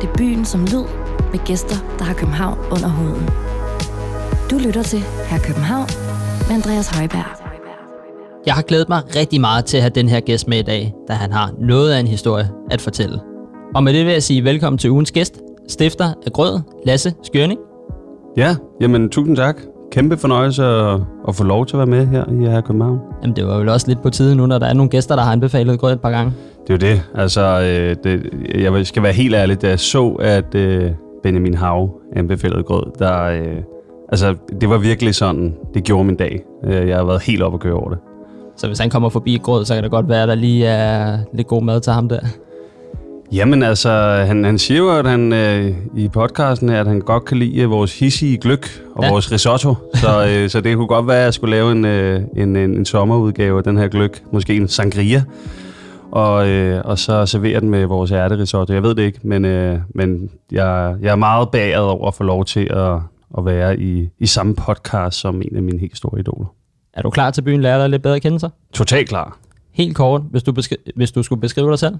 Det er byen som lyd med gæster, der har København under huden. Du lytter til Her København med Andreas Højberg. Jeg har glædet mig rigtig meget til at have den her gæst med i dag, da han har noget af en historie at fortælle. Og med det vil jeg sige velkommen til ugens gæst, stifter af Grød, Lasse Skørning. Ja, jamen tusind tak. Kæmpe fornøjelse at, at få lov til at være med her i her København. Jamen det var vel også lidt på tide nu, når der er nogle gæster, der har anbefalet Grød et par gange. Det er jo det. Altså, øh, det, jeg skal være helt ærlig, da jeg så, at øh, Benjamin Hav anbefalede grød, der, øh, altså, det var virkelig sådan, det gjorde min dag. Øh, jeg har været helt op at køre over det. Så hvis han kommer forbi Grød, så kan det godt være, at der lige er lidt god mad til ham der. Jamen altså, han, han siger jo, at han øh, i podcasten her, at han godt kan lide øh, vores hissige gløk og ja. vores risotto. Så, øh, så det kunne godt være, at jeg skulle lave en, øh, en, en, en sommerudgave af den her gløk. Måske en sangria. Og, øh, og så servere den med vores ærterisotto. Jeg ved det ikke, men, øh, men jeg, jeg er meget baget over at få lov til at, at være i, i samme podcast som en af mine helt store idoler. Er du klar til byen lærer dig lidt bedre at kende sig? Totalt klar. Helt kort, hvis du, beskri- hvis du skulle beskrive dig selv.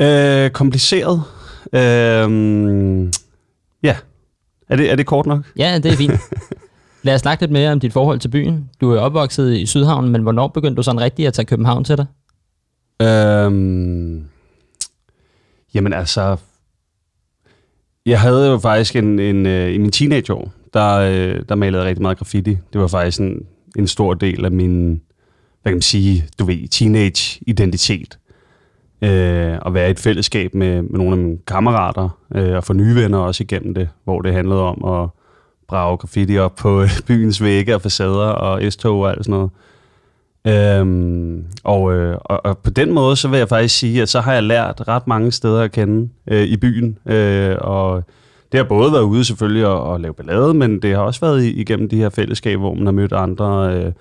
Øh, kompliceret. Øh, ja. Er det, er det kort nok? Ja, det er fint. Lad os snakke lidt mere om dit forhold til byen. Du er opvokset i Sydhavn, men hvornår begyndte du sådan rigtigt at tage København til dig? Øhm, jamen altså, jeg havde jo faktisk en, en, øh, i min teenageår, der, øh, der malede jeg rigtig meget graffiti. Det var faktisk en, en stor del af min, hvad kan man sige, du ved, teenage-identitet. Øh, at være i et fællesskab med, med nogle af mine kammerater, øh, og få nye venner også igennem det, hvor det handlede om at brage graffiti op på øh, byens vægge og facader og S-tog og alt sådan noget. Øhm, og, øh, og, og på den måde, så vil jeg faktisk sige, at så har jeg lært ret mange steder at kende øh, i byen. Øh, og det har både været ude selvfølgelig og, og lave ballade, men det har også været igennem de her fællesskaber, hvor man har mødt andre, øh,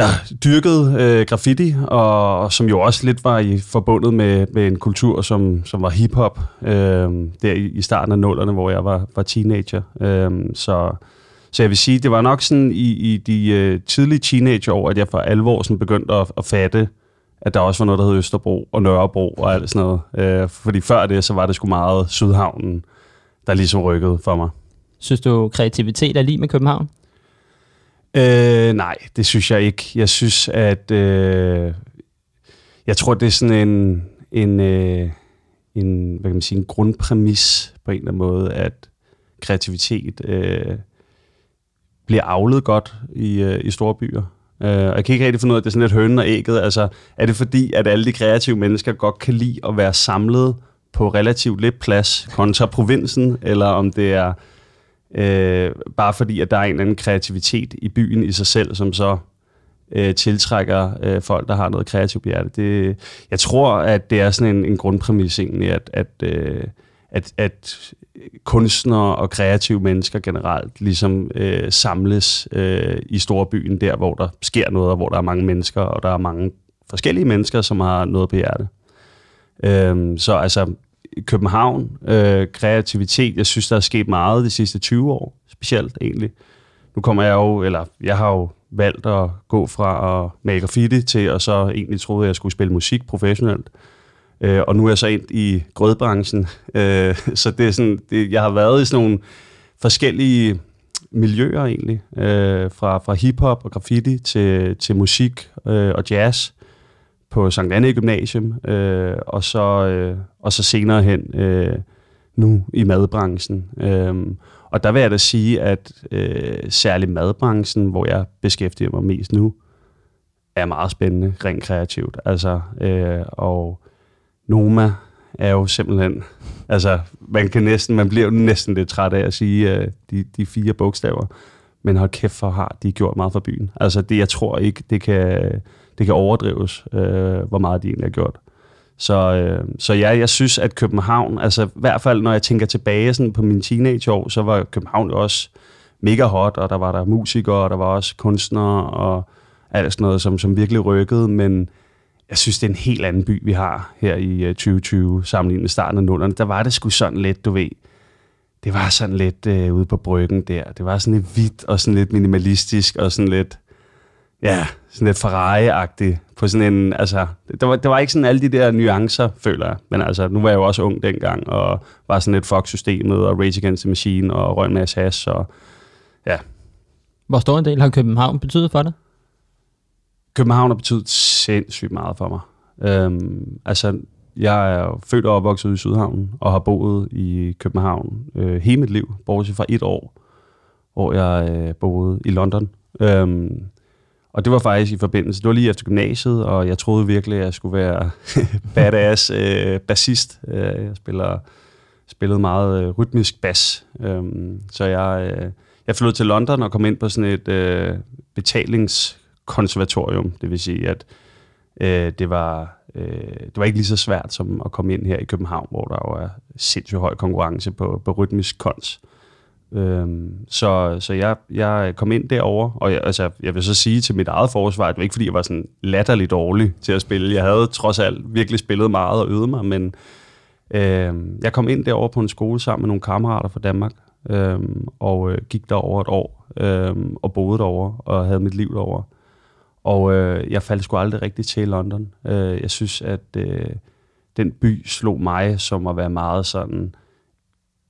der dyrkede øh, graffiti, og, og som jo også lidt var i forbundet med, med en kultur, som, som var hiphop, øh, der i, i starten af nullerne, hvor jeg var, var teenager. Øh, så så jeg vil sige, det var nok sådan i, i de øh, tidlige teenageår, at jeg for alvor sådan begyndte at, at fatte, at der også var noget, der hed Østerbro og Nørrebro og alt sådan noget. Øh, fordi før det, så var det sgu meget Sydhavnen, der ligesom rykkede for mig. Synes du, kreativitet er lige med København? Øh, nej, det synes jeg ikke. Jeg synes, at... Øh, jeg tror, det er sådan en, en, øh, en, hvad kan man sige, en grundpræmis på en eller anden måde, at kreativitet øh, bliver avlet godt i, øh, i store byer. Uh, jeg kan ikke rigtig finde ud af, at det er sådan lidt hønen og ægget. Altså, er det fordi, at alle de kreative mennesker godt kan lide at være samlet på relativt lidt plads kontra provinsen, eller om det er Øh, bare fordi, at der er en eller anden kreativitet i byen i sig selv, som så øh, tiltrækker øh, folk, der har noget kreativt hjerte. Det, jeg tror, at det er sådan en, en grundpræmis egentlig, at, at, øh, at, at kunstnere og kreative mennesker generelt ligesom øh, samles øh, i storbyen, der hvor der sker noget, og hvor der er mange mennesker, og der er mange forskellige mennesker, som har noget på hjerte. Øh, så altså, København, øh, kreativitet, jeg synes, der er sket meget de sidste 20 år, specielt egentlig. Nu kommer jeg jo, eller jeg har jo valgt at gå fra at male graffiti til, og så egentlig troede, at jeg skulle spille musik professionelt. Øh, og nu er jeg så ind i grødbranchen. Øh, så det er sådan, det, jeg har været i sådan nogle forskellige miljøer egentlig. Øh, fra, fra hiphop og graffiti til, til musik øh, og jazz på Sankt Anne Gymnasium. Øh, og, så, øh, og så senere hen øh, nu i madbranchen. Øh, og der vil jeg da sige, at øh, særligt madbranchen, hvor jeg beskæftiger mig mest nu, er meget spændende, rent kreativt. Altså, øh, og Noma er jo simpelthen, altså man kan næsten, man bliver jo næsten lidt træt af at sige øh, de, de fire bogstaver, men hold kæft for har de gjort meget for byen. Altså det, jeg tror ikke, det kan, det kan overdrives, øh, hvor meget de egentlig har gjort. Så, øh, så ja, jeg synes, at København, altså i hvert fald når jeg tænker tilbage sådan på mine teenageår, så var København jo også mega hot, og der var der musikere, og der var også kunstnere, og alt sådan noget, som, som virkelig rykkede, men jeg synes, det er en helt anden by, vi har her i øh, 2020, sammenlignet med starten af nullerne. Der var det sgu sådan lidt, du ved, det var sådan lidt øh, ude på bryggen der. Det var sådan lidt hvidt og sådan lidt minimalistisk og sådan lidt, ja, sådan lidt Ferrari-agtig. På sådan en, altså, der var, der var ikke sådan alle de der nuancer, føler jeg. Men altså, nu var jeg jo også ung dengang, og var sådan lidt fuck-systemet, og Rage Against the Machine, og røg en masse hash, og ja. Hvor stor en del har København betydet for dig? København har betydet sindssygt meget for mig. Øhm, altså, jeg er født og opvokset i Sydhavn, og har boet i København øh, hele mit liv, bortset fra et år, hvor jeg øh, boede i London. Øhm, og det var faktisk i forbindelse, det var lige efter gymnasiet, og jeg troede virkelig, at jeg skulle være badass øh, bassist. Øh, jeg spiller, spillede meget øh, rytmisk bas. Øhm, så jeg, øh, jeg flyttede til London og kom ind på sådan et øh, betalingskonservatorium. Det vil sige, at øh, det var øh, det var ikke lige så svært som at komme ind her i København, hvor der jo er sindssygt høj konkurrence på, på rytmisk kons. Øhm, så så jeg, jeg kom ind derover og jeg, altså, jeg vil så sige til mit eget forsvar, at det var ikke fordi, jeg var sådan latterligt dårlig til at spille. Jeg havde trods alt virkelig spillet meget og øvet mig, men øhm, jeg kom ind derover på en skole sammen med nogle kammerater fra Danmark, øhm, og øh, gik derover et år, øhm, og boede derover og havde mit liv derover. Og øh, jeg faldt sgu aldrig rigtigt til i London. Øh, jeg synes, at øh, den by slog mig som at være meget sådan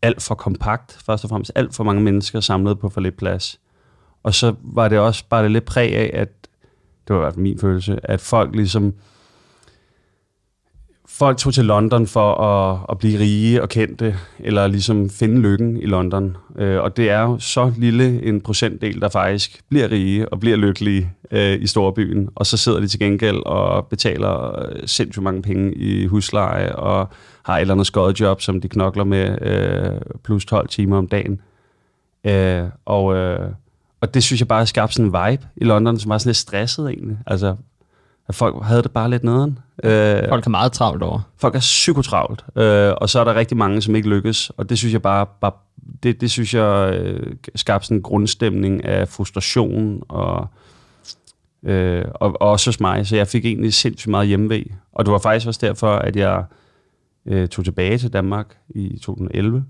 alt for kompakt, først og fremmest alt for mange mennesker samlet på for lidt plads. Og så var det også bare det lidt præg af, at det var i hvert fald min følelse, at folk ligesom folk tog til London for at, at blive rige og kendte, eller ligesom finde lykken i London. Øh, og det er jo så lille en procentdel, der faktisk bliver rige og bliver lykkelige øh, i storbyen. Og så sidder de til gengæld og betaler øh, sindssygt mange penge i husleje, og har et eller andet skåret job, som de knokler med øh, plus 12 timer om dagen. Øh, og, øh, og det synes jeg bare skabte sådan en vibe i London, som var sådan lidt stresset egentlig. Altså, at folk havde det bare lidt nederen. Øh, folk er meget travlt over. Folk er psykotravlt, øh, og så er der rigtig mange, som ikke lykkes, og det synes jeg bare, bare det, det synes jeg øh, skabte sådan en grundstemning af frustration og, øh, og, og også hos mig, så jeg fik egentlig sindssygt meget hjemmevæg. Og det var faktisk også derfor, at jeg øh, tog tilbage til Danmark i 2011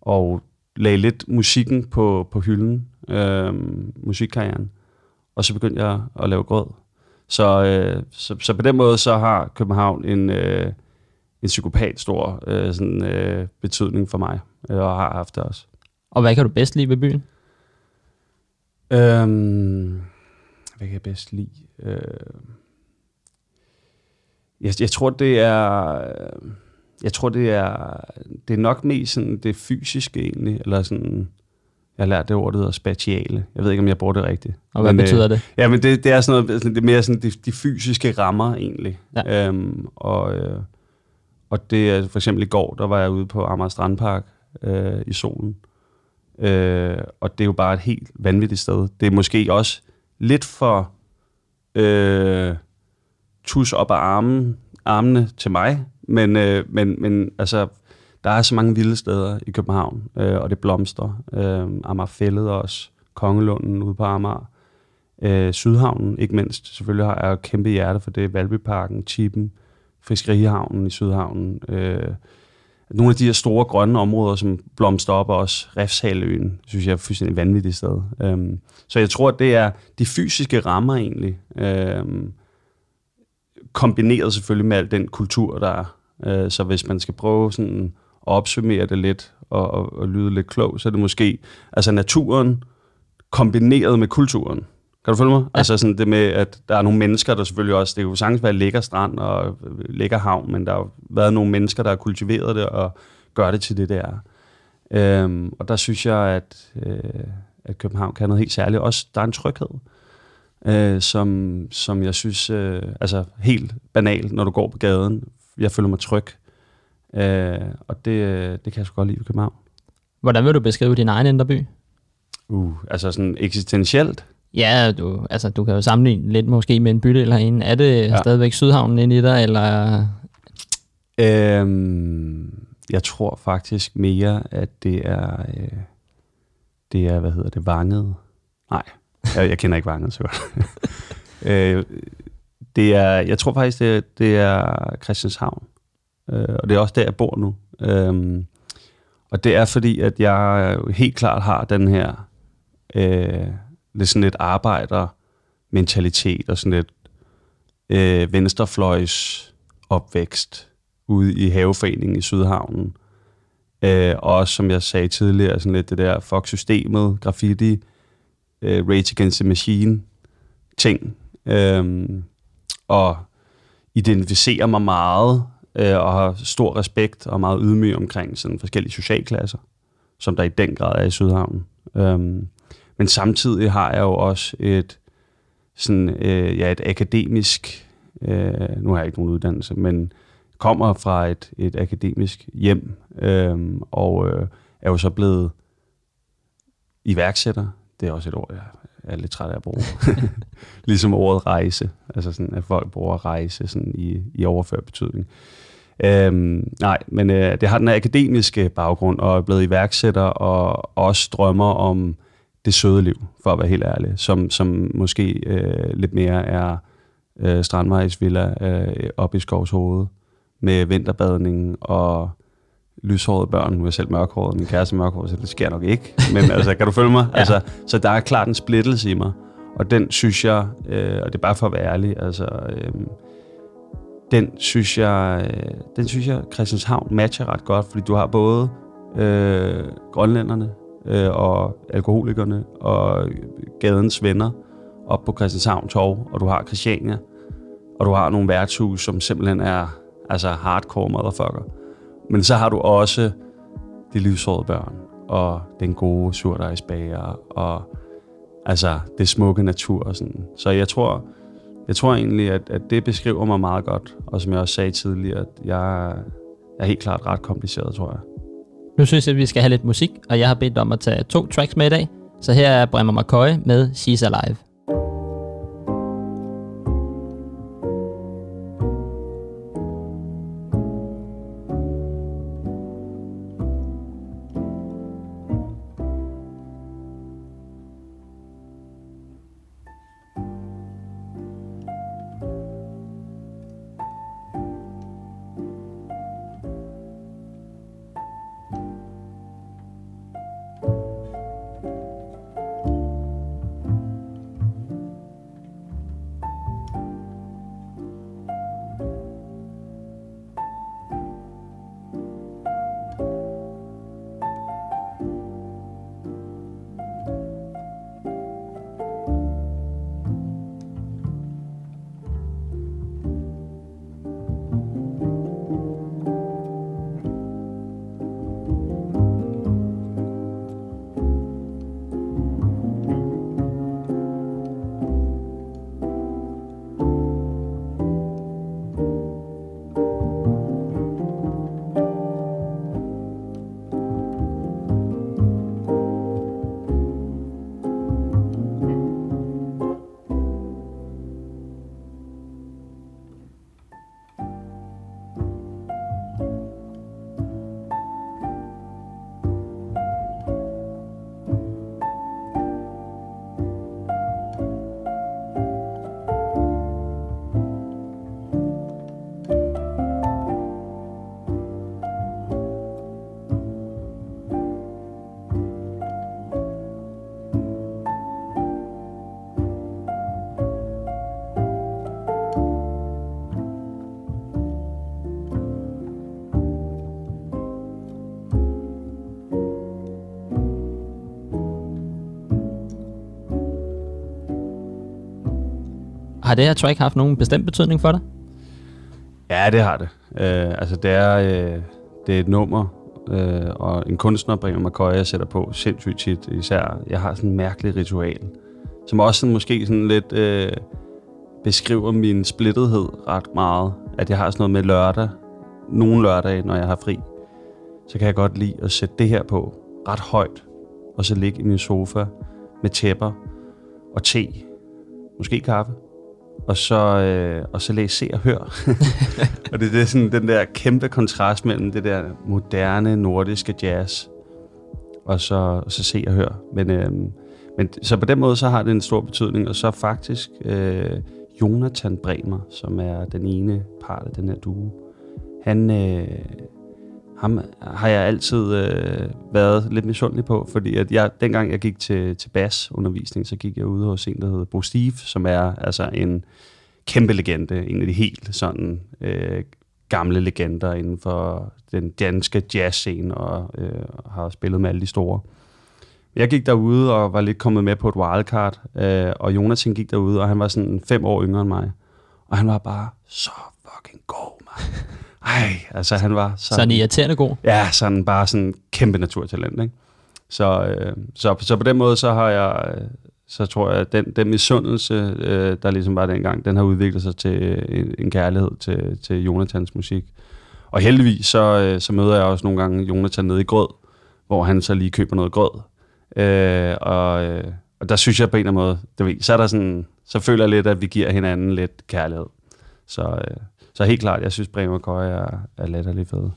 og lagde lidt musikken på, på hylden, øh, musikkarrieren, og så begyndte jeg at lave grød. Så, øh, så, så på den måde så har København en, øh, en psykopat stor øh, sådan, øh, betydning for mig, øh, og har haft det også. Og hvad kan du bedst lide ved byen? Øhm, hvad kan jeg bedst lide? Øh, jeg, jeg tror, det er... Jeg tror, det er, det er nok mest sådan det fysiske egentlig, eller sådan jeg har lært det ord, der hedder spatiale. Jeg ved ikke, om jeg bruger det rigtigt. Og hvad men, betyder øh, det? Ja, men det, det er sådan noget, det er mere sådan de, de fysiske rammer egentlig. Ja. Øhm, og, øh, og det er for eksempel i går, der var jeg ude på Amager Strandpark øh, i solen. Øh, og det er jo bare et helt vanvittigt sted. Det er måske også lidt for øh, tus op af armen, armene til mig, men, øh, men, men altså der er så mange vilde steder i København, øh, og det blomster. Øh, Amagerfællet også, Kongelunden ude på Amager. Øh, Sydhavnen, ikke mindst. Selvfølgelig har jeg et kæmpe hjerte for det. Valbyparken, Chippen, Fiskerihavnen i Sydhavnen. Øh, nogle af de her store grønne områder, som blomster op også. Refshaløen, synes jeg er fuldstændig vanvittigt sted. Øh, så jeg tror, at det er de fysiske rammer egentlig. Øh, kombineret selvfølgelig med al den kultur, der er. Øh, så hvis man skal prøve sådan opsummere det lidt og, og, og lyde lidt klog, så er det måske altså naturen kombineret med kulturen. Kan du følge mig? Ja. Altså sådan det med, at der er nogle mennesker, der selvfølgelig også, det kan jo sagtens være lækker strand og lækker havn, men der har været nogle mennesker, der har kultiveret det og gør det til det, det er. Øhm, og der synes jeg, at, øh, at København kan noget helt særligt. Også, der er en tryghed, øh, som, som jeg synes, øh, altså helt banal, når du går på gaden. Jeg føler mig tryg. Øh, og det, det kan jeg så godt lide i København. Hvordan vil du beskrive din egen indre by? Uh, altså sådan eksistentielt? Ja, du, altså, du kan jo sammenligne lidt måske med en bydel eller en. Er det ja. stadigvæk Sydhavnen inde i dig, eller? Øhm, jeg tror faktisk mere, at det er, øh, det er, hvad hedder det, Vanget. Nej, jeg, jeg kender ikke Vanget så godt. øh, det er, jeg tror faktisk, det er, det er Christianshavn. Øh, og det er også der, jeg bor nu. Øh, og det er fordi, at jeg helt klart har den her øh, lidt sådan lidt arbejdermentalitet og sådan lidt øh, venstrefløjs opvækst ude i haveforeningen i Sydhavnen. Øh, og også, som jeg sagde tidligere, sådan lidt det der fuck systemet, graffiti, øh, Rage Against the Machine ting. Øh, og identificerer mig meget øh, og har stor respekt og meget ydmyg omkring sådan forskellige socialklasser, som der i den grad er i Sydhavnen. Øh, men samtidig har jeg jo også et sådan, øh, ja, et akademisk, øh, nu har jeg ikke nogen uddannelse, men kommer fra et, et akademisk hjem, øh, og øh, er jo så blevet iværksætter. Det er også et ord, jeg er lidt træt af at bruge. ligesom ordet rejse, altså sådan, at folk bruger rejse sådan i, i overført betydning. Øhm, nej, men øh, det har den akademiske baggrund, og er blevet iværksætter, og også drømmer om det søde liv, for at være helt ærlig, som, som måske øh, lidt mere er øh, Strandvejsvilla øh, oppe i Skovs Hoved, med vinterbadning og lyshårede børn. Nu er jeg selv mørkhåret, min kæreste er mørkhåret, så det sker nok ikke. Men altså, kan du følge mig? ja. altså, så der er klart en splittelse i mig. Og den synes jeg, øh, og det er bare for at være ærlig, altså, øh, den synes jeg, øh, den synes jeg, Christianshavn matcher ret godt, fordi du har både øh, grønlænderne øh, og alkoholikerne og gadens venner op på Christianshavn Torv, og du har Christiania, og du har nogle værtshus, som simpelthen er altså hardcore motherfucker. Men så har du også de livsårede børn, og den gode surdejsbager, og altså det smukke natur og sådan. Så jeg tror, jeg tror egentlig, at, at det beskriver mig meget godt, og som jeg også sagde tidligere, at jeg, er helt klart ret kompliceret, tror jeg. Nu synes jeg, at vi skal have lidt musik, og jeg har bedt om at tage to tracks med i dag. Så her er Bremer McCoy med She's Alive. Har det her track haft nogen bestemt betydning for dig? Ja, det har det. Øh, altså, det er, øh, det er et nummer, øh, og en kunstner bringer McCoy, jeg sætter på sindssygt tit. Især, jeg har sådan en mærkelig ritual, som også sådan, måske sådan lidt øh, beskriver min splittethed ret meget. At jeg har sådan noget med lørdag, nogle lørdage, når jeg har fri, så kan jeg godt lide at sætte det her på ret højt, og så ligge i min sofa med tæpper og te, måske kaffe, og så, øh, og så læse Se og Hør. og det, det er sådan den der kæmpe kontrast mellem det der moderne nordiske jazz, og så, og så Se og Hør. Men, øh, men så på den måde, så har det en stor betydning, og så faktisk øh, Jonathan Bremer, som er den ene part af den her duo, han, øh, ham øh, har jeg altid øh, været lidt misundelig på, fordi at jeg, dengang jeg gik til, til basundervisning, så gik jeg ude hos en, der hedder Bo Steve, som er altså en kæmpe legende, en af de helt sådan øh, gamle legender inden for den danske jazzscene, og øh, har spillet med alle de store. Jeg gik derude og var lidt kommet med på et wildcard, øh, og Jonasen gik derude, og han var sådan fem år yngre end mig. Og han var bare så fucking god, mand. Ej, altså han var sådan... Sådan irriterende god? Ja, sådan bare sådan kæmpe naturtalent, ikke? Så, øh, så, så på den måde, så har jeg, så tror jeg, at den, den misundelse, øh, der ligesom var dengang, den har udviklet sig til en, en kærlighed til, til Jonathans musik. Og heldigvis, så, øh, så møder jeg også nogle gange Jonathan nede i grød, hvor han så lige køber noget grød. Øh, og, øh, og der synes jeg på en eller anden måde, det ved, så er der sådan, så føler jeg lidt, at vi giver hinanden lidt kærlighed. Så, øh, så helt klart, jeg synes, Bremer Køje er, er latterlig fede.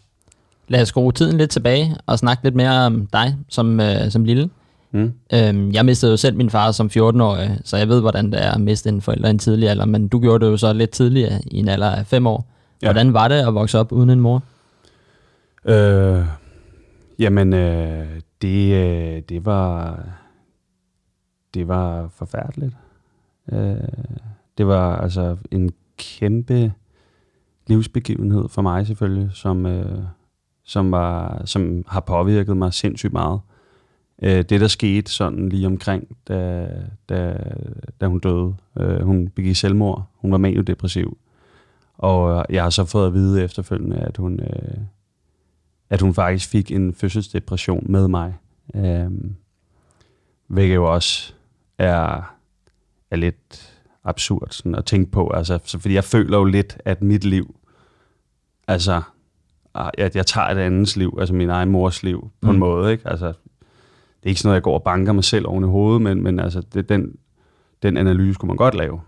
Lad os skrue tiden lidt tilbage og snakke lidt mere om dig som, øh, som lille. Mm. Øhm, jeg mistede jo selv min far som 14-årig, så jeg ved, hvordan det er at miste en forælder i en tidlig alder, men du gjorde det jo så lidt tidligere, i en alder af fem år. Ja. Hvordan var det at vokse op uden en mor? Øh, jamen, øh, det, øh, det var det var forfærdeligt. Øh, det var altså en kæmpe livsbegivenhed for mig selvfølgelig, som, øh, som, var, som har påvirket mig sindssygt meget. Øh, det, der skete sådan lige omkring, da, da, da hun døde. Øh, hun begik selvmord. Hun var maniodepressiv. Og øh, jeg har så fået at vide efterfølgende, at hun, øh, at hun faktisk fik en fødselsdepression med mig. Øh, hvilket jo også er, er lidt absurd sådan at tænke på. Altså, så fordi jeg føler jo lidt, at mit liv, altså, jeg, jeg tager et andens liv, altså min egen mors liv, på mm. en måde. Ikke? Altså, det er ikke sådan noget, jeg går og banker mig selv oven i hovedet, men, men altså, det, den, den analyse kunne man godt lave.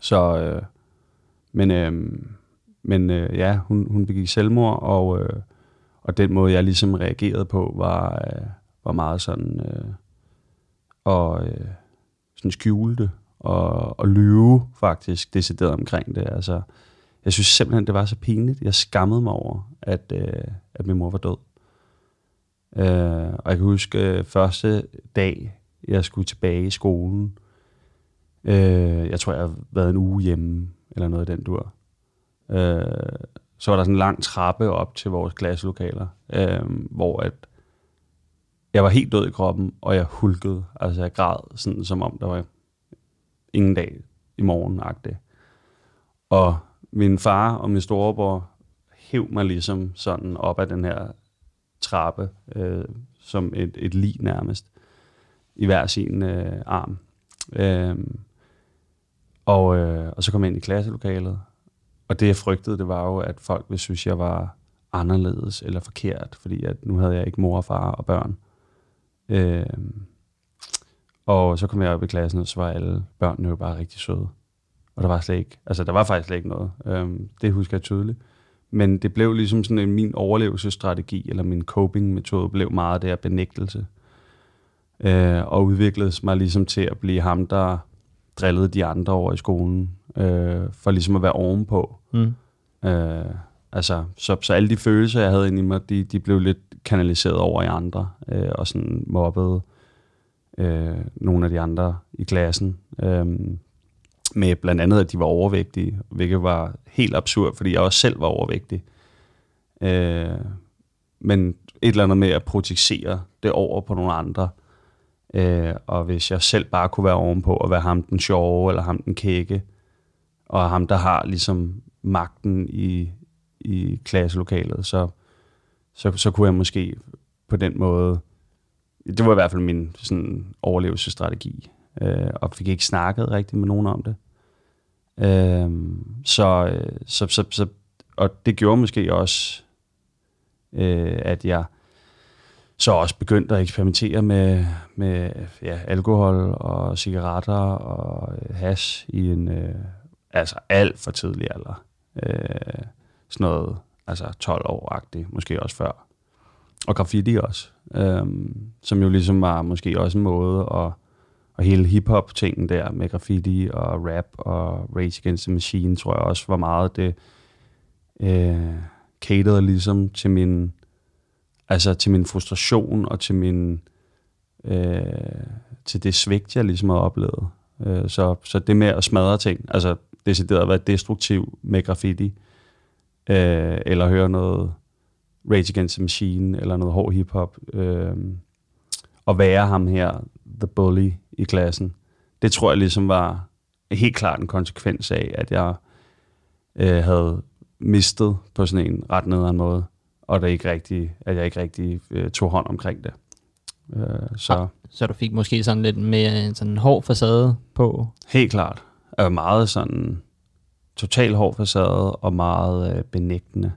Så, øh, men, øh, men øh, ja, hun, hun begik selvmord, og, øh, og den måde, jeg ligesom reagerede på, var, øh, var meget sådan, øh, og øh, sådan skjule det, og, og lyve faktisk decideret omkring det. Altså, jeg synes simpelthen, det var så pinligt. Jeg skammede mig over, at, øh, at min mor var død. Øh, og jeg kan huske øh, første dag, jeg skulle tilbage i skolen. Øh, jeg tror, jeg har været en uge hjemme, eller noget af den dur. Øh, så var der sådan en lang trappe op til vores klasselokaler, øh, hvor at jeg var helt død i kroppen, og jeg hulkede. Altså jeg græd, sådan som om der var ingen dag i morgen -agtigt. Og min far og min storebror hæv mig ligesom sådan op ad den her trappe, øh, som et, et lig nærmest, i hver sin øh, arm. Øh, og, øh, og så kom jeg ind i klasselokalet, og det jeg frygtede, det var jo, at folk ville synes, jeg var anderledes eller forkert, fordi at nu havde jeg ikke mor og far og børn. Øh, og så kom jeg op i klassen, og så var alle børnene jo bare rigtig søde. Og der var slet ikke, altså der var faktisk slet ikke noget. Øhm, det husker jeg tydeligt. Men det blev ligesom sådan en min overlevelsesstrategi, eller min coping-metode, blev meget der benægtelse. Øh, og udviklede mig ligesom til at blive ham, der drillede de andre over i skolen, øh, for ligesom at være ovenpå. Mm. Øh, altså, så, så alle de følelser, jeg havde inde i mig, de, de blev lidt kanaliseret over i andre, øh, og sådan mobbede øh, nogle af de andre i klassen. Øh, med blandt andet, at de var overvægtige, hvilket var helt absurd, fordi jeg også selv var overvægtig. Øh, men et eller andet med at projicere det over på nogle andre. Øh, og hvis jeg selv bare kunne være ovenpå og være ham den sjove, eller ham den kække, og ham, der har ligesom magten i, i klasselokalet, så, så, så kunne jeg måske på den måde, det var i hvert fald min sådan, overlevelsesstrategi, øh, og fik ikke snakket rigtigt med nogen om det. Øhm, øh, så, så, så, så, og det gjorde måske også, øh, at jeg så også begyndte at eksperimentere med, med ja, alkohol og cigaretter og øh, hash i en øh, altså alt for tidlig alder. Øh, sådan noget, altså 12 år-agtigt, måske også før. Og graffiti også, øh, som jo ligesom var måske også en måde at og hele hip-hop-tingen der med graffiti og rap og Rage Against the Machine, tror jeg også var meget det øh, caterede ligesom til min, altså til min frustration og til min, øh, til det svigt, jeg ligesom har oplevet. Øh, så, så det med at smadre ting, altså decideret at være destruktiv med graffiti, øh, eller høre noget Rage Against the Machine, eller noget hård hiphop, øh, og være ham her, the bully i klassen, det tror jeg ligesom var helt klart en konsekvens af, at jeg øh, havde mistet på sådan en ret nederen måde, og det ikke rigtig, at jeg ikke rigtig øh, tog hånd omkring det. Øh, så. Ah, så du fik måske sådan lidt mere sådan en hård facade på? Helt klart. Var meget sådan total hård facade og meget øh, benægtende.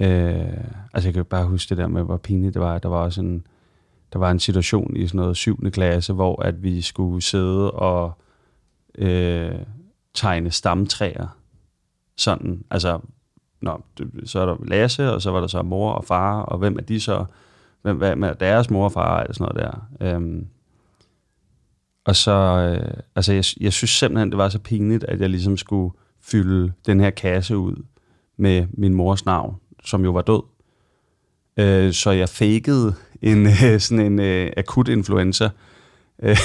Øh, altså jeg kan bare huske det der med, hvor pinligt det var. Der var også en, der var en situation i sådan noget 7. klasse, hvor at vi skulle sidde og øh, tegne stamtræer. Sådan, altså, nå, så er der Lasse, og så var der så mor og far, og hvem er de så? Hvem, hvad med deres mor og far, eller sådan noget der. Øhm, og så, øh, altså jeg, jeg synes simpelthen, det var så pinligt, at jeg ligesom skulle fylde den her kasse ud med min mors navn, som jo var død. Øh, så jeg fakede en øh, sådan en øh, akut influenza. Øh,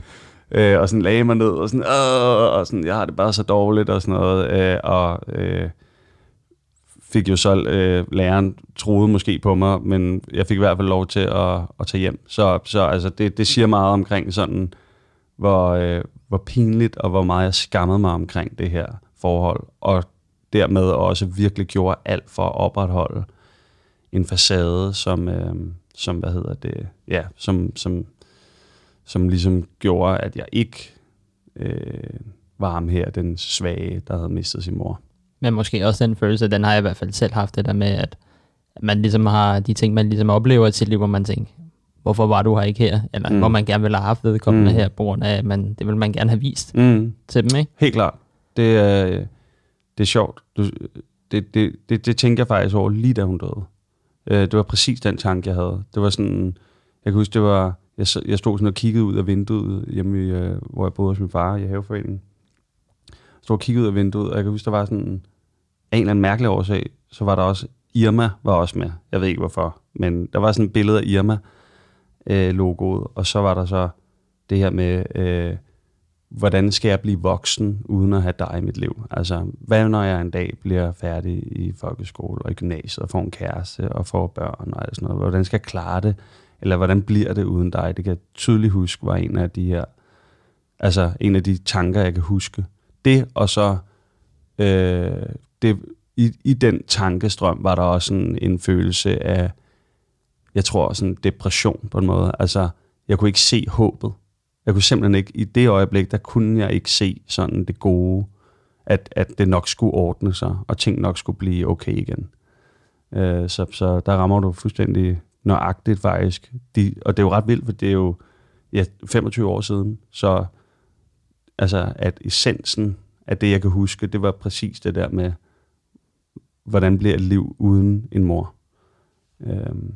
øh, og sådan lagde mig ned og sådan, Åh! og sådan, jeg har det bare så dårligt og sådan noget. Øh, og øh, fik jo så, øh, læreren troede måske på mig, men jeg fik i hvert fald lov til at, at tage hjem. Så, så altså, det, det siger meget omkring sådan, hvor, øh, hvor pinligt og hvor meget jeg skammede mig omkring det her forhold. Og dermed også virkelig gjorde alt for at opretholde en facade, som, øh, som hvad hedder det, ja, som, som, som ligesom gjorde, at jeg ikke øh, var ham her, den svage, der havde mistet sin mor. Men måske også den følelse, den har jeg i hvert fald selv haft, det der med, at man ligesom har de ting, man ligesom oplever i sit liv, hvor man tænker, hvorfor var du her ikke her? Eller mm. hvor man gerne ville have haft vedkommende mm. her, på grund af, at man, det vil man gerne have vist mm. til dem, ikke? Helt klart. Det er, det er sjovt. Du, det, det, det, det tænker jeg faktisk over lige da hun døde. Øh, det var præcis den tanke, jeg havde. Det var sådan, jeg kan huske, det var, jeg, jeg stod sådan og kiggede ud af vinduet, hjemme i, øh, hvor jeg boede hos min far i haveforeningen. Jeg stod og kiggede ud af vinduet, og jeg kan huske, der var sådan, en eller anden mærkelig årsag, så var der også, Irma var også med. Jeg ved ikke hvorfor, men der var sådan et billede af Irma, øh, logoet, og så var der så det her med, øh, hvordan skal jeg blive voksen, uden at have dig i mit liv? Altså, hvad når jeg en dag bliver færdig i folkeskole og i gymnasiet, og får en kæreste og får børn og alt sådan noget? Hvordan skal jeg klare det? Eller hvordan bliver det uden dig? Det kan jeg tydeligt huske, var en af de her, altså en af de tanker, jeg kan huske. Det, og så øh, det, i, i den tankestrøm var der også sådan en følelse af, jeg tror, sådan depression på en måde. Altså, jeg kunne ikke se håbet. Jeg kunne simpelthen ikke, i det øjeblik, der kunne jeg ikke se sådan det gode, at, at det nok skulle ordne sig, og ting nok skulle blive okay igen. Øh, så, så der rammer du fuldstændig nøjagtigt faktisk. De, og det er jo ret vildt, for det er jo ja, 25 år siden, så altså, at essensen af det, jeg kan huske, det var præcis det der med, hvordan bliver et liv uden en mor. Øhm,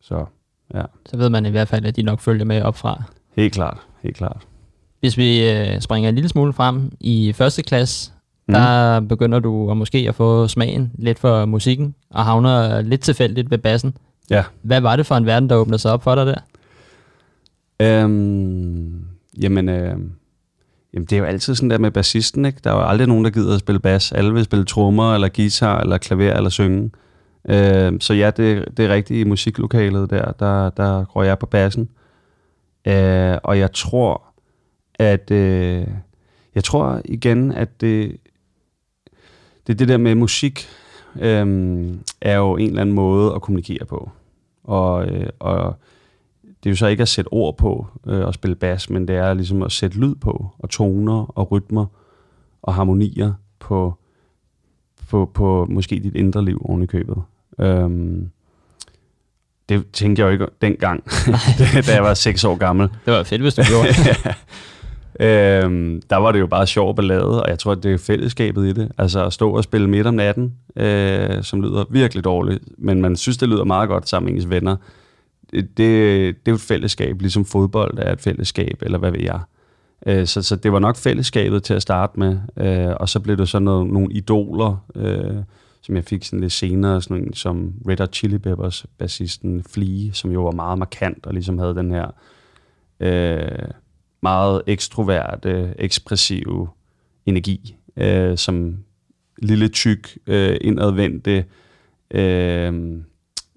så ja. Så ved man i hvert fald, at de nok følger med op fra. Helt klart, helt klart. Hvis vi øh, springer en lille smule frem i første klasse, mm. der begynder du at måske at få smagen lidt for musikken, og havner lidt tilfældigt ved bassen. Ja. Hvad var det for en verden, der åbnede sig op for dig der? Øhm, jamen, øh, jamen, det er jo altid sådan der med bassisten, ikke? Der er jo aldrig nogen, der gider at spille bas. Alle vil spille trommer, eller guitar, eller klaver, eller synge. Øh, så ja, det, det er rigtigt i musiklokalet der, der, der går jeg på bassen. Øh, og jeg tror, at øh, jeg tror igen, at det, det, det der med musik øh, er jo en eller anden måde at kommunikere på. Og, øh, og det er jo så ikke at sætte ord på øh, og spille bas, men det er ligesom at sætte lyd på, og toner og rytmer og harmonier på, på, på måske dit indre liv oven i købet. Øhm, det tænkte jeg jo ikke dengang, da jeg var seks år gammel. Det var fedt, hvis du gjorde det. øhm, der var det jo bare sjov ballade, og jeg tror, det er fællesskabet i det. Altså at stå og spille midt om natten, øh, som lyder virkelig dårligt, men man synes, det lyder meget godt sammen med ens venner. Det, det, er jo et fællesskab, ligesom fodbold er et fællesskab, eller hvad ved jeg. Øh, så, så det var nok fællesskabet til at starte med, øh, og så blev det så noget, nogle idoler, øh, som jeg fik sådan lidt senere, sådan en, som Red Hot Chili Peppers bassisten Flea, som jo var meget markant og ligesom havde den her øh, meget ekstroverte, ekspressive energi, øh, som lille, tyk, øh, indadvendte øh,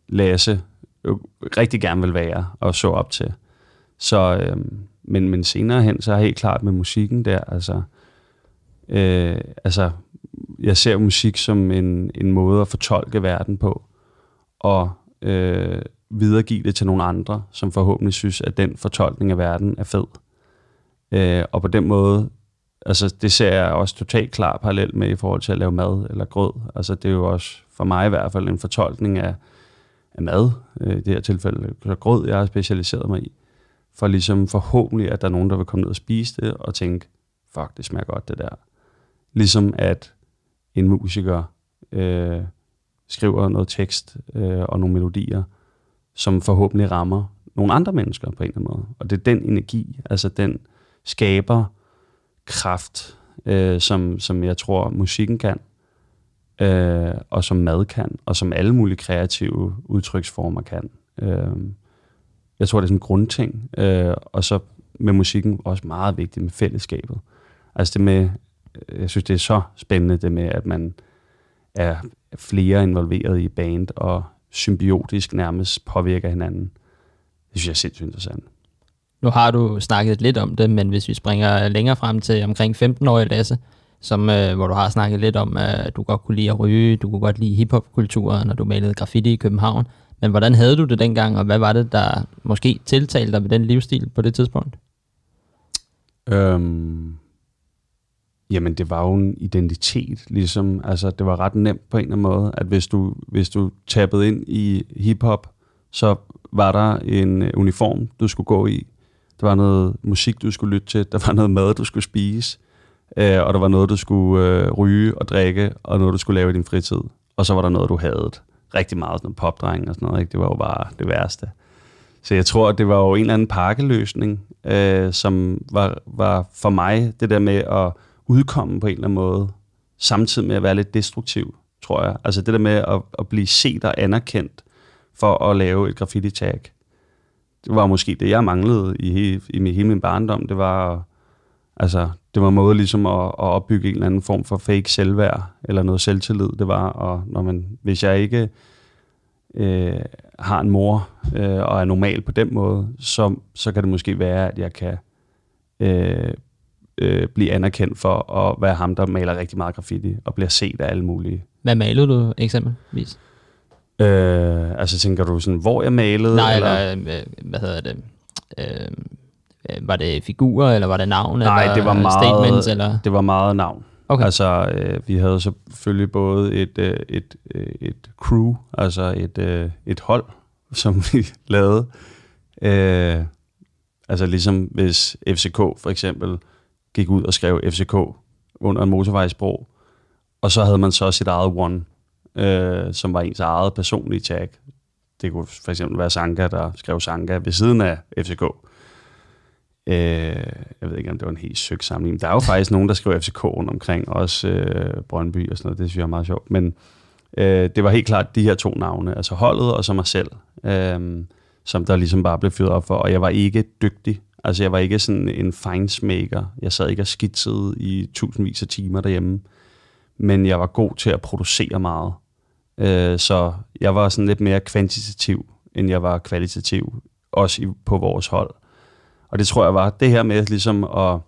Lasse øh, rigtig gerne vil være og så op til. Så, øh, men, men senere hen, så er helt klart med musikken der, altså, øh, altså jeg ser musik som en, en måde at fortolke verden på, og øh, videregive det til nogle andre, som forhåbentlig synes, at den fortolkning af verden er fed. Øh, og på den måde, altså det ser jeg også totalt klar parallel med i forhold til at lave mad eller grød. Altså det er jo også for mig i hvert fald en fortolkning af, af mad, øh, i det her tilfælde så grød, jeg har specialiseret mig i, for ligesom forhåbentlig, at der er nogen, der vil komme ned og spise det og tænke, fuck, det smager godt det der. Ligesom at en musiker øh, skriver noget tekst øh, og nogle melodier, som forhåbentlig rammer nogle andre mennesker på en eller anden måde. Og det er den energi, altså den skaber kraft, øh, som, som jeg tror musikken kan, øh, og som mad kan, og som alle mulige kreative udtryksformer kan. Øh, jeg tror, det er sådan en grundting, øh, og så med musikken også meget vigtigt med fællesskabet. Altså det med, jeg synes, det er så spændende, det med, at man er flere involveret i band, og symbiotisk nærmest påvirker hinanden. Det synes jeg er sindssygt interessant. Nu har du snakket lidt om det, men hvis vi springer længere frem til omkring 15-årige Lasse, som, øh, hvor du har snakket lidt om, at du godt kunne lide at ryge, du kunne godt lide hiphop-kulturen, når du malede graffiti i København. Men hvordan havde du det dengang, og hvad var det, der måske tiltalte dig ved den livsstil på det tidspunkt? Øhm, jamen, det var jo en identitet, ligesom. Altså, det var ret nemt på en eller anden måde, at hvis du, hvis du tappede ind i hiphop, så var der en øh, uniform, du skulle gå i. Der var noget musik, du skulle lytte til. Der var noget mad, du skulle spise. Øh, og der var noget, du skulle øh, ryge og drikke, og noget, du skulle lave i din fritid. Og så var der noget, du havde rigtig meget, sådan noget popdreng og sådan noget. Ikke? Det var jo bare det værste. Så jeg tror, det var jo en eller anden pakkeløsning, øh, som var, var for mig det der med at udkomme på en eller anden måde, samtidig med at være lidt destruktiv, tror jeg. Altså det der med at, at blive set og anerkendt for at lave et graffiti-tag. Det var måske det, jeg manglede i, hele, i hele min barndom. Det var, altså, det var en måde ligesom at, at opbygge en eller anden form for fake selvværd, eller noget selvtillid. Det var, og når man, hvis jeg ikke øh, har en mor øh, og er normal på den måde, så, så kan det måske være, at jeg kan øh, øh, blive anerkendt for at være ham, der maler rigtig meget graffiti, og bliver set af alle mulige. Hvad malede du eksempelvis? Øh, altså tænker du sådan, hvor jeg malede? Nej, eller, eller øh, hvad hedder det? Øh, var det figurer, eller var det navn? Nej, eller det var meget, statements, eller? det var meget navn. Okay. Altså, øh, vi havde selvfølgelig både et, øh, et, øh, et crew, altså et, øh, et hold, som vi lavede. Øh, altså ligesom hvis FCK for eksempel gik ud og skrev FCK under en motorvejsbro, og så havde man så sit eget one, øh, som var ens eget personlige tag. Det kunne for eksempel være Sanka, der skrev Sanka ved siden af FCK. Øh, jeg ved ikke, om det var en helt søg samling. Der er jo faktisk nogen, der skriver FCK rundt omkring, også øh, Brøndby og sådan noget. Det synes jeg er meget sjovt. Men øh, det var helt klart de her to navne, altså holdet og så mig selv, øh, som der ligesom bare blev fyret op for. Og jeg var ikke dygtig. Altså jeg var ikke sådan en fejnsmaker. Jeg sad ikke og skitsede i tusindvis af timer derhjemme. Men jeg var god til at producere meget. Øh, så jeg var sådan lidt mere kvantitativ, end jeg var kvalitativ, også i, på vores hold. Og det tror jeg var det her med ligesom at...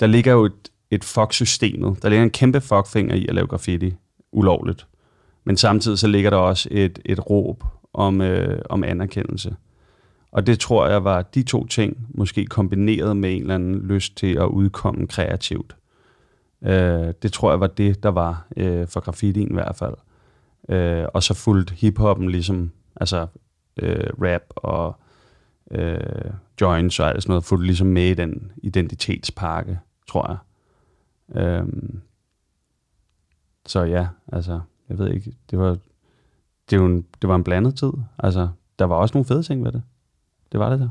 Der ligger jo et, et fuck-systemet. Der ligger en kæmpe fuck-finger i at lave graffiti ulovligt. Men samtidig så ligger der også et, et råb om, øh, om anerkendelse. Og det tror jeg var de to ting, måske kombineret med en eller anden lyst til at udkomme kreativt. Øh, det tror jeg var det, der var øh, for graffitien i hvert fald. Øh, og så fulgte hiphoppen ligesom, altså øh, rap og øh, joints og alt sådan noget, fulgte ligesom med i den identitetspakke, tror jeg. Øh, så ja, altså, jeg ved ikke, det var, det var, en, det var en blandet tid. Altså, der var også nogle fede ting ved det. Det var det der.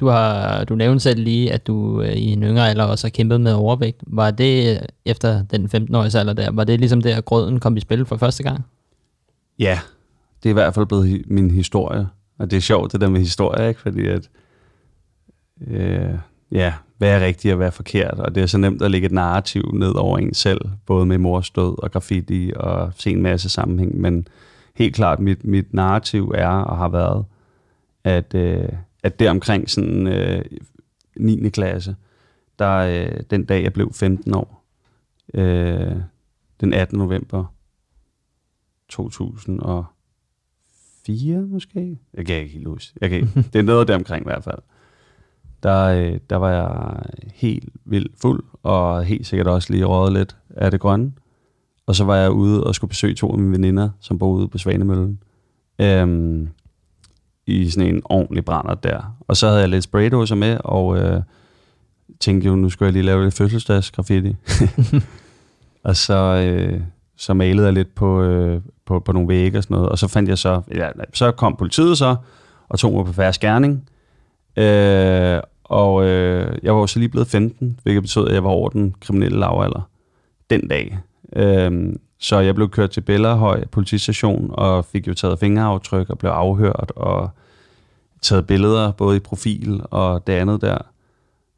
Du, har, du nævnte selv lige, at du øh, i en yngre alder også har kæmpet med overvægt. Var det øh, efter den 15-årige alder der, var det ligesom der, at grøden kom i spil for første gang? Ja, det er i hvert fald blevet min historie. Og det er sjovt, det der med historie, ikke? Fordi at, øh, ja, hvad er rigtigt og hvad er forkert? Og det er så nemt at lægge et narrativ ned over en selv, både med mors død og graffiti og se en masse sammenhæng. Men helt klart, mit, mit narrativ er og har været, at, øh, at det omkring sådan øh, 9. klasse, der øh, den dag, jeg blev 15 år, øh, den 18. november 2004 måske? Jeg kan ikke helt huske. Jeg kan, det er noget der omkring i hvert fald. Der, øh, der var jeg helt vildt fuld, og helt sikkert også lige røget lidt af det grønne. Og så var jeg ude og skulle besøge to af mine veninder, som bor ude på Svanemøllen. Øhm, i sådan en ordentlig brænder der. Og så havde jeg lidt spraydåser med, og øh, tænkte jo, nu skulle jeg lige lave lidt fødselsdagsgraffiti. og så, øh, så malede jeg lidt på, øh, på, på nogle vægge og sådan noget. Og så fandt jeg så, ja, så kom politiet så, og tog mig på færre skærning. Øh, og øh, jeg var jo så lige blevet 15, hvilket betød, at jeg var over den kriminelle lavalder den dag. Øh, så jeg blev kørt til Bellerhøj politistation og fik jo taget fingeraftryk og blev afhørt og taget billeder både i profil og det andet der.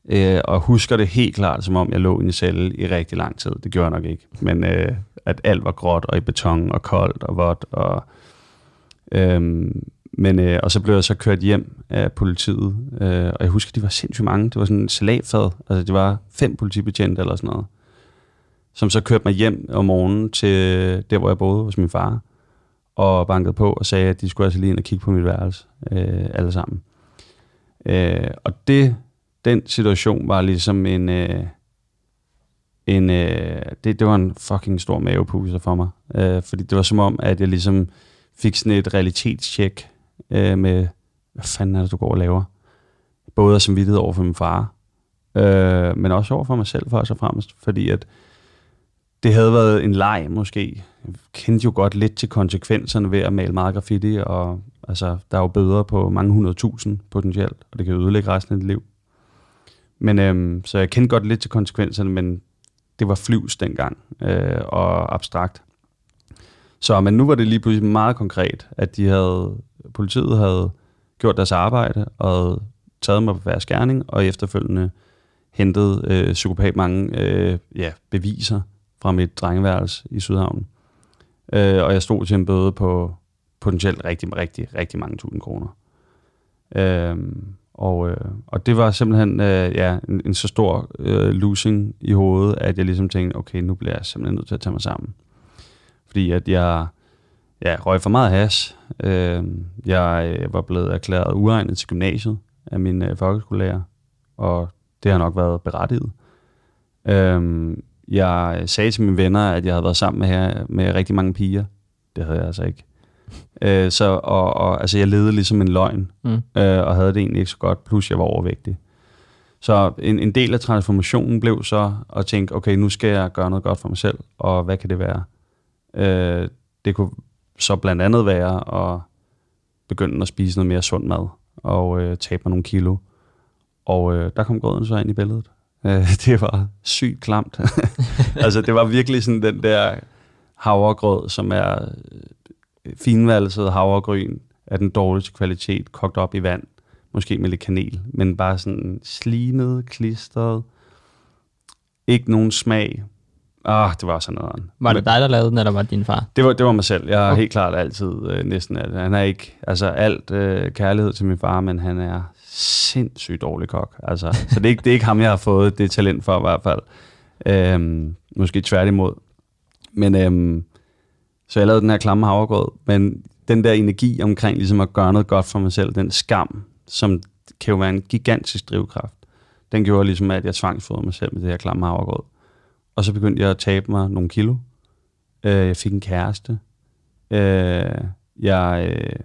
Øh, og husker det helt klart, som om jeg lå i en celle i rigtig lang tid. Det gjorde jeg nok ikke. Men øh, at alt var gråt og i beton og koldt og vådt. Og, øh, men, øh, og så blev jeg så kørt hjem af politiet. Øh, og jeg husker, de var sindssygt mange. Det var sådan en salatfad. Altså, det var fem politibetjente eller sådan noget. Som så kørte mig hjem om morgenen til der, hvor jeg boede hos min far. Og bankede på og sagde, at de skulle altså lige ind og kigge på mit værelse. Øh, alle sammen. Øh, og det, den situation var ligesom en... Øh, en øh, det, det var en fucking stor mavepuser for mig. Øh, fordi det var som om, at jeg ligesom fik sådan et realitetstjek øh, med, hvad fanden er det, du går og laver? Både som vidtighed over for min far, øh, men også over for mig selv, for så fremmest. Fordi at det havde været en leg måske. Jeg kendte jo godt lidt til konsekvenserne ved at male meget graffiti, og altså, der er jo bøder på mange hundredtusind potentielt, og det kan ødelægge resten af dit liv. Men øhm, så jeg kendte godt lidt til konsekvenserne, men det var flyvs dengang, øh, og abstrakt. Så men nu var det lige pludselig meget konkret, at de havde, politiet havde gjort deres arbejde og taget mig på hver skærning, og efterfølgende hentet øh, psykopat mange øh, ja, beviser fra mit drengeværelse i Sydhavn. Øh, og jeg stod til en bøde på potentielt rigtig, rigtig, rigtig mange tusind kroner. Øh, og, øh, og det var simpelthen øh, ja, en, en så stor øh, losing i hovedet, at jeg ligesom tænkte, okay, nu bliver jeg simpelthen nødt til at tage mig sammen. Fordi at jeg ja, røg for meget has. Øh, jeg øh, var blevet erklæret uegnet til gymnasiet af min øh, folkeskolelærer, og det har nok været berettiget. Øh, jeg sagde til mine venner, at jeg havde været sammen med, her, med rigtig mange piger. Det havde jeg altså ikke. Øh, så, og, og, altså, jeg levede ligesom en løgn, mm. øh, og havde det egentlig ikke så godt, plus jeg var overvægtig. Så en, en del af transformationen blev så at tænke, okay, nu skal jeg gøre noget godt for mig selv, og hvad kan det være? Øh, det kunne så blandt andet være at begynde at spise noget mere sund mad, og øh, tabe mig nogle kilo. Og øh, der kom grøden så ind i billedet. Øh, det var sygt klamt. altså, det var virkelig sådan den der havregrød, som er finvalset havregryn af den dårligste kvalitet, kogt op i vand, måske med lidt kanel, men bare sådan slimet, klistret, ikke nogen smag. Ah, det var sådan noget. Var det dig, der lavede den, eller var det din far? Det var, det var mig selv. Jeg har okay. helt klart altid øh, næsten... At, han er ikke... Altså alt øh, kærlighed til min far, men han er sindssygt dårlig kok. Altså, så det er, ikke, det er ikke ham, jeg har fået det talent for i hvert fald. Øhm, måske tværtimod. Men øhm, så jeg lavede den her klamme havregrød, men den der energi omkring ligesom at gøre noget godt for mig selv, den skam, som kan jo være en gigantisk drivkraft, den gjorde ligesom, at jeg tvangsfodrede mig selv med det her klamme havregrød. Og så begyndte jeg at tabe mig nogle kilo. Øh, jeg fik en kæreste. Øh, jeg øh,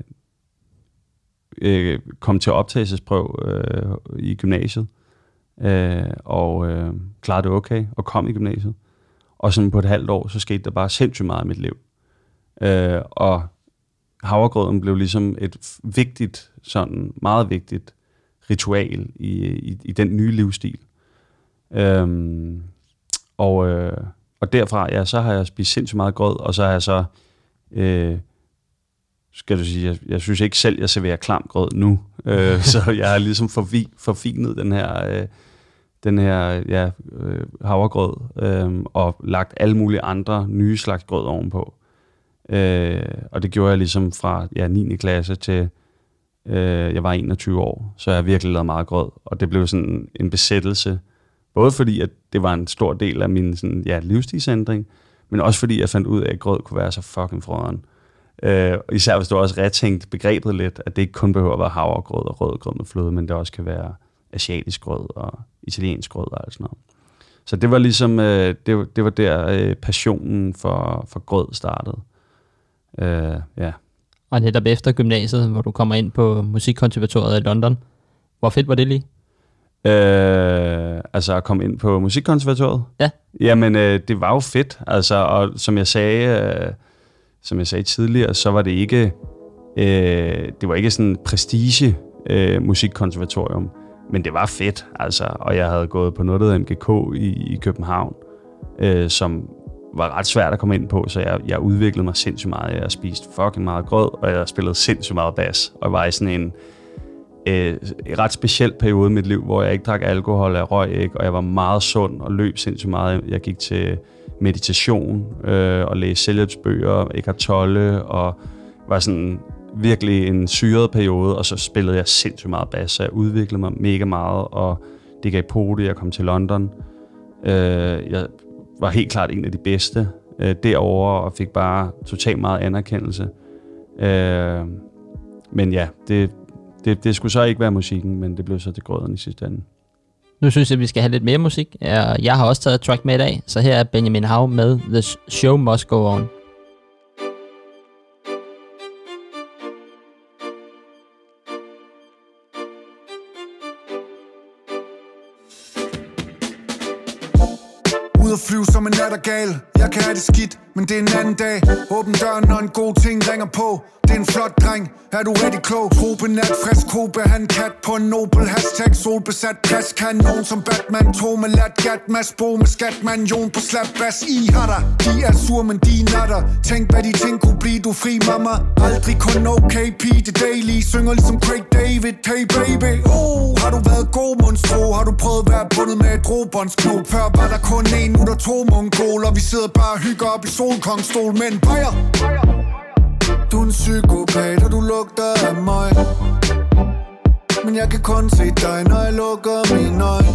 Øh, kom til optagelsesprøv øh, i gymnasiet, øh, og øh, klarede det okay, og kom i gymnasiet. Og sådan på et halvt år, så skete der bare sindssygt meget i mit liv. Øh, og havregrøden blev ligesom et vigtigt, sådan meget vigtigt ritual i, i, i den nye livsstil. Øhm, og, øh, og derfra, ja, så har jeg spist sindssygt meget grød, og så har jeg så, øh, skal du sige, jeg, jeg synes ikke selv, jeg serverer klam grød nu, øh, så jeg har ligesom forvi, forfinet den her, øh, den her ja, øh, havregrød, øh, og lagt alle mulige andre nye slags grød ovenpå. Øh, og det gjorde jeg ligesom fra ja, 9. klasse til øh, jeg var 21 år, så jeg har virkelig lavet meget grød, og det blev sådan en besættelse, både fordi, at det var en stor del af min sådan, ja, livsstilsændring, men også fordi jeg fandt ud af, at grød kunne være så fucking frøden. Øh, især hvis du også retænkt begrebet lidt, at det ikke kun behøver at være havregrød og rødgrød med fløde, men det også kan være asiatisk grød og italiensk grød og sådan noget. Så det var ligesom, øh, det, det var der øh, passionen for, for grød startede. Øh, ja. Og netop efter gymnasiet, hvor du kommer ind på Musikkonservatoriet i London. Hvor fedt var det lige? Øh, altså at komme ind på Musikkonservatoriet? Ja. Jamen, øh, det var jo fedt. Altså, og som jeg sagde, øh, som jeg sagde tidligere, så var det ikke, øh, det var ikke sådan prestige øh, musikkonservatorium, men det var fedt, altså. Og jeg havde gået på noget, der MGK i, i København, øh, som var ret svært at komme ind på, så jeg, jeg udviklede mig sindssygt meget. Jeg spiste fucking meget grød, og jeg spillede sindssygt meget bas, og var i sådan en øh, ret speciel periode i mit liv, hvor jeg ikke drak alkohol, jeg røg ikke, og jeg var meget sund og løb sindssygt meget. Jeg gik til meditation øh, og læse selvhjælpsbøger, Eckhart Tolle, og var sådan virkelig en syret periode, og så spillede jeg sindssygt meget bas, så jeg udviklede mig mega meget, og det gav på det, jeg kom til London. Øh, jeg var helt klart en af de bedste øh, derovre, og fik bare totalt meget anerkendelse. Øh, men ja, det, det, det skulle så ikke være musikken, men det blev så til grøden i sidste ende. Nu synes jeg, vi skal have lidt mere musik. Jeg har også taget et track med i dag, så her er Benjamin Hav med The Show Must Go On. Er der gal? Jeg kan have det skidt, men det er en anden dag. Åbn døren, når en god ting ringer på. Det er en flot dreng, er du rigtig klog? Trope nat, frisk kobe, han kat på en nobel Hashtag. Solbesat plads, kanon som Batman To med lat, gat, mas, bo med skatman Jon på slap, bas, I har der De er sur, men de natter. Tænk hvad de ting kunne blive, du fri mamma. Aldrig kun OKP, det daily. Synger ligesom Craig David, hey baby. Oh, har du været god, monstro? Har du prøvet at være bundet med et robåndsklub? Før var der kun en, nu der to mongoler Vi sidder bare og hygger op i solkongstol Men bajer. Du er en psykopat, og du lugter af mig. Men jeg kan kun se dig, når jeg lukker mine øjne.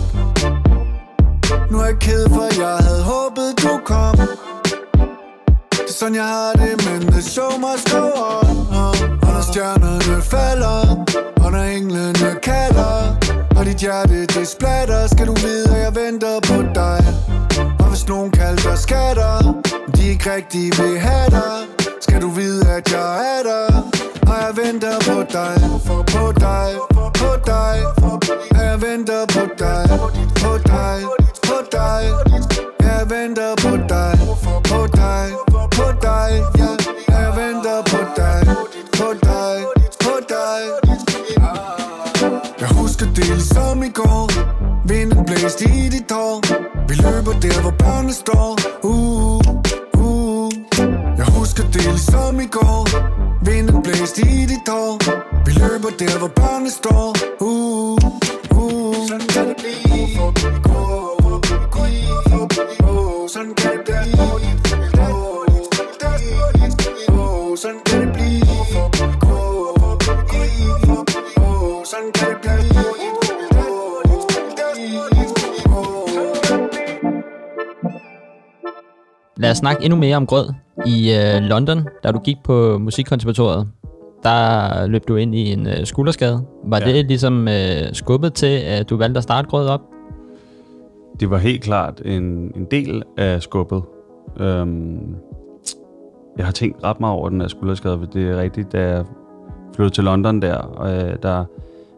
Nu er jeg ked, for jeg havde håbet, du kom. Det er sådan, jeg har det, men the show must go on Og når stjernerne falder Og når englene kalder. Og dit hjerte, det splatter. Skal du vide, at jeg venter på dig? Hvis nogen kalder dig skatter. De ikke rigtig vil have dig skal du vide, at jeg er der? Og jeg venter på dig For På dig, på dig. Og Jeg venter på dig På dig, på dig. Jeg venter på dig For På dig, på dig Ja, Jeg del som i går. Vinden blæst i dit hår. Vi løber der, hvor børnene står. Uh, uh, uh. husker det som i går. Vinden blæst i dit hår. Vi løber der, hvor børnene står. Uh, uh, uh. Sådan kan det blive. Lad os snakke endnu mere om grød. I øh, London, da du gik på musikkonservatoriet, der løb du ind i en øh, skulderskade. Var ja. det ligesom øh, skubbet til, at du valgte at starte grød op? Det var helt klart en, en del af skubbet. Øhm, jeg har tænkt ret meget over den her skulderskade, for det er rigtigt, da jeg flyttede til London der, og øh, der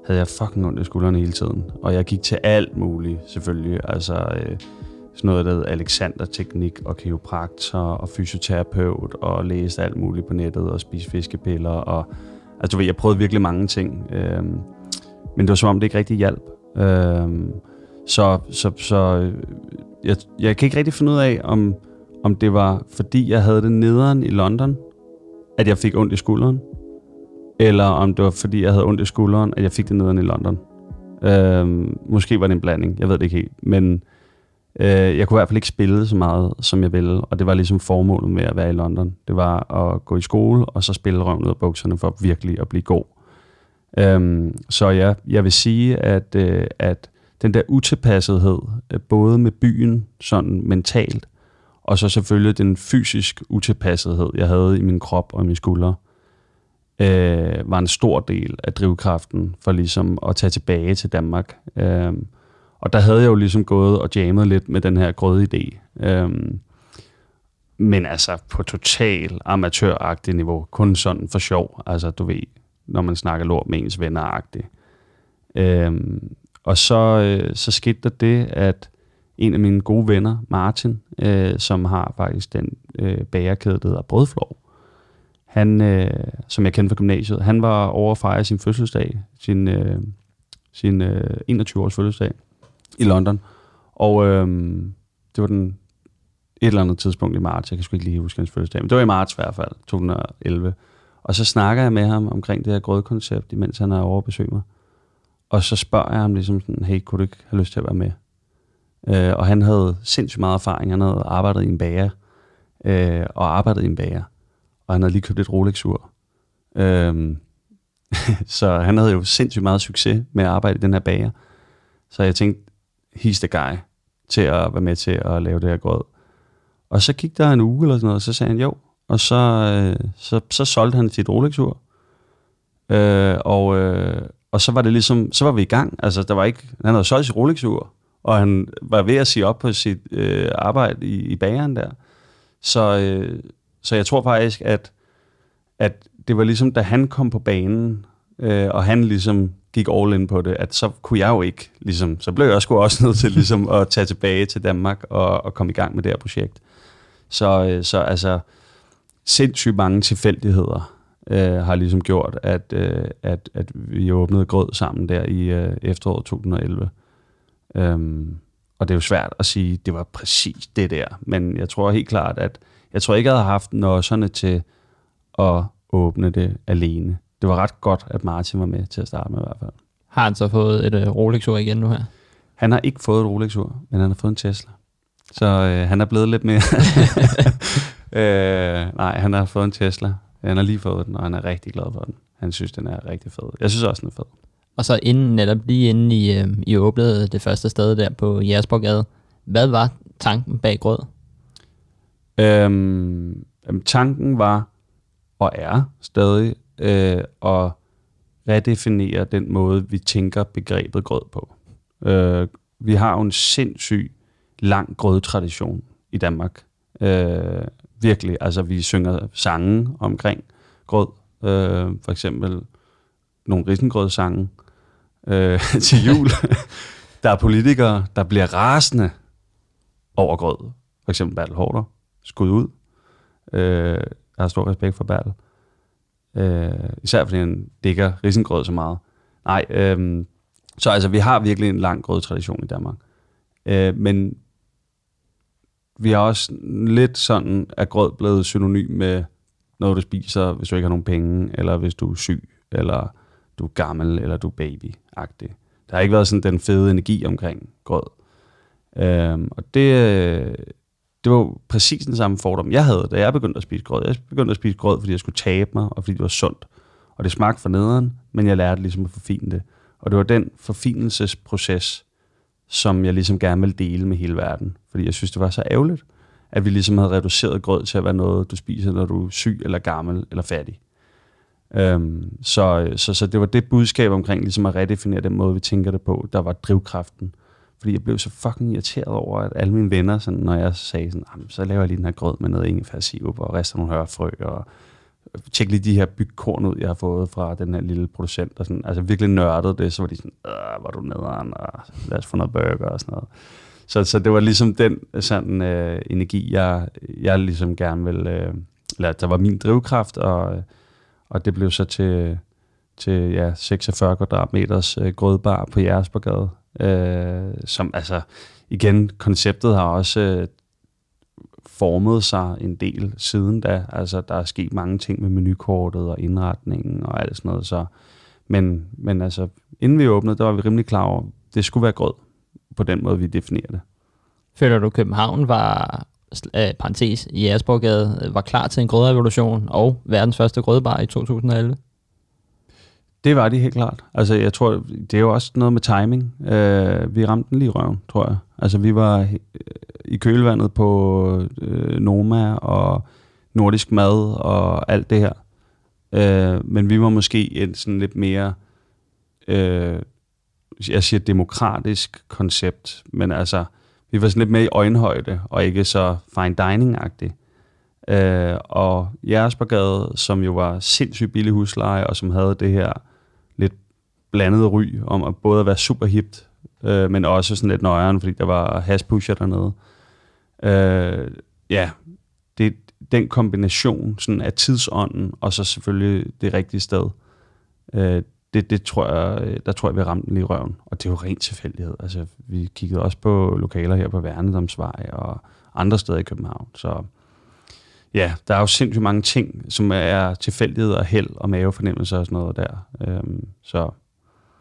havde jeg fucking ondt i skuldrene hele tiden. Og jeg gik til alt muligt, selvfølgelig. Altså, øh, sådan noget, der hedder Alexander-teknik og kiropraktor og fysioterapeut og læste alt muligt på nettet og spiste fiskepiller. Og, altså, jeg prøvede virkelig mange ting. Øhm, men det var som om, det ikke rigtig hjalp. Øh, så så, så øh, jeg, jeg kan ikke rigtig finde ud af, om, om det var, fordi jeg havde det nederen i London, at jeg fik ondt i skulderen, eller om det var, fordi jeg havde ondt i skulderen, at jeg fik det nederen i London. Øh, måske var det en blanding, jeg ved det ikke helt, men øh, jeg kunne i hvert fald ikke spille så meget, som jeg ville, og det var ligesom formålet med at være i London. Det var at gå i skole, og så spille røven ud af bukserne for virkelig at blive god. Øhm, så ja, jeg vil sige, at, øh, at den der utilpassethed, øh, både med byen sådan mentalt, og så selvfølgelig den fysisk utilpassethed, jeg havde i min krop og i mine skuldre, øh, var en stor del af drivkraften for ligesom at tage tilbage til Danmark. Øh, og der havde jeg jo ligesom gået og jammet lidt med den her grøde idé. Øhm, men altså på total amatøragtigt niveau. Kun sådan for sjov. Altså du ved, når man snakker lort med ens venner-agtigt. Øhm, og så, øh, så skete der det, at en af mine gode venner, Martin, øh, som har faktisk den øh, bagerkæde, der hedder Brødflov, han, øh, som jeg kender fra gymnasiet, han var over at fejre sin fødselsdag, sin, øh, sin øh, 21-års fødselsdag i London. Og øh, det var den et eller andet tidspunkt i marts, jeg kan sgu ikke lige huske hans fødselsdag, men det var i marts i hvert fald, 2011. Og så snakker jeg med ham omkring det her grødkoncept, imens han er over at besøge mig. Og så spørger jeg ham ligesom sådan, hey, kunne du ikke have lyst til at være med? Øh, og han havde sindssygt meget erfaring. Han havde arbejdet i en bager, øh, og arbejdet i en bager. Og han havde lige købt et Rolex-ur. Øh, så han havde jo sindssygt meget succes med at arbejde i den her bager. Så jeg tænkte, he's the guy til at være med til at lave det her grød. Og så gik der en uge eller sådan noget, og så sagde han jo. Og så, øh, så, så solgte han sit Rolex-ur. Øh, og, øh, og så var det ligesom, så var vi i gang. Altså, der var ikke, han havde solgt sit Rolex-ur, og han var ved at sige op på sit øh, arbejde i, i bageren der. Så, øh, så jeg tror faktisk, at, at det var ligesom, da han kom på banen, øh, og han ligesom gik all in på det, at så kunne jeg jo ikke, ligesom, så blev jeg sgu også nødt til ligesom at tage tilbage til Danmark og, og komme i gang med det her projekt. Så, øh, så altså, sindssygt mange tilfældigheder øh, har ligesom gjort, at, øh, at, at vi åbnede grød sammen der i øh, efteråret 2011. Øhm, og det er jo svært at sige, det var præcis det der. Men jeg tror helt klart, at jeg tror ikke, jeg havde haft nosserne til at åbne det alene. Det var ret godt, at Martin var med til at starte med i hvert fald. Har han så fået et uh, Rolex-ur igen nu her? Han har ikke fået et Rolex-ur, men han har fået en Tesla. Så øh, han er blevet lidt mere... øh, nej, han har fået en Tesla. Han har lige fået den, og han er rigtig glad for den. Han synes, den er rigtig fed. Jeg synes også, den er fed. Og så inden, netop lige inden I, øh, I åbnede det første sted der på Jægersborgade, hvad var tanken bag grød? Øhm, tanken var, og er stadig, øh, at redefinere den måde, vi tænker begrebet grød på. Øh, vi har jo en sindssyg lang grødtradition i Danmark. Øh, virkelig, altså vi synger sange omkring grød. Øh, for eksempel nogle risengrødsange øh, til jul. der er politikere, der bliver rasende over grød. For eksempel Bertel Hårder. Skud ud. Øh, jeg har stor respekt for Bertel. Øh, især fordi han dækker risengrød så meget. Nej, øh, så altså, vi har virkelig en lang grødtradition i Danmark. Øh, men vi har også lidt sådan, at grød blevet synonym med noget, du spiser, hvis du ikke har nogen penge, eller hvis du er syg, eller du er gammel, eller du er baby-agtig. Der har ikke været sådan den fede energi omkring grød. Øhm, og det, det var præcis den samme fordom, jeg havde, da jeg begyndte at spise grød. Jeg begyndte at spise grød, fordi jeg skulle tabe mig, og fordi det var sundt. Og det smagte for nederen, men jeg lærte ligesom at forfine det. Og det var den forfinelsesproces, som jeg ligesom gerne ville dele med hele verden. Fordi jeg synes, det var så ærgerligt, at vi ligesom havde reduceret grød til at være noget, du spiser, når du er syg eller gammel eller fattig. Øhm, så, så, så det var det budskab omkring ligesom at redefinere den måde, vi tænker det på, der var drivkraften. Fordi jeg blev så fucking irriteret over, at alle mine venner, sådan, når jeg sagde sådan, så laver jeg lige den her grød med noget ingefærsirup og rester nogle hørfrø og øh, tjek lige de her bygkorn ud, jeg har fået fra den her lille producent. Og sådan, altså virkelig nørdet det, så var de sådan, øh, var du nederen, og lad os få noget burger og sådan noget. Så, så det var ligesom den sådan, øh, energi, jeg, jeg ligesom gerne ville, øh, eller der var min drivkraft, og, og det blev så til, til ja, 46 kvadratmeters øh, grødbar på Jægersborgade. Øh, som altså, igen, konceptet har også øh, formet sig en del siden da. Altså, der er sket mange ting med menukortet og indretningen og alt sådan noget. Så, men, men altså, inden vi åbnede, der var vi rimelig klar over, at det skulle være grød på den måde, vi definerer det. Føler du, København var, øh, parentes, i Asborgade, øh, var klar til en grødrevolution og verdens første grødbar i 2011? Det var de helt klart. Altså, jeg tror, det er jo også noget med timing. Øh, vi ramte den lige i røven, tror jeg. Altså, vi var i kølvandet på øh, Noma og nordisk mad og alt det her. Øh, men vi var måske en sådan lidt mere, øh, jeg siger demokratisk koncept, men altså, vi var sådan lidt mere i øjenhøjde, og ikke så fine dining-agtigt. Øh, og Jægersborgade, som jo var sindssygt billig husleje, og som havde det her blandet ry om at både at være super hipt, øh, men også sådan lidt nøjeren, fordi der var hashpusher dernede. Øh, ja, det, den kombination sådan af tidsånden, og så selvfølgelig det rigtige sted, øh, det, det tror jeg, der tror jeg, vi ramte den lige i røven. Og det er jo rent tilfældighed. Altså, vi kiggede også på lokaler her på Værnedomsvej og andre steder i København. Så ja, der er jo sindssygt mange ting, som er tilfældighed og held og mavefornemmelser og sådan noget der. Øhm, så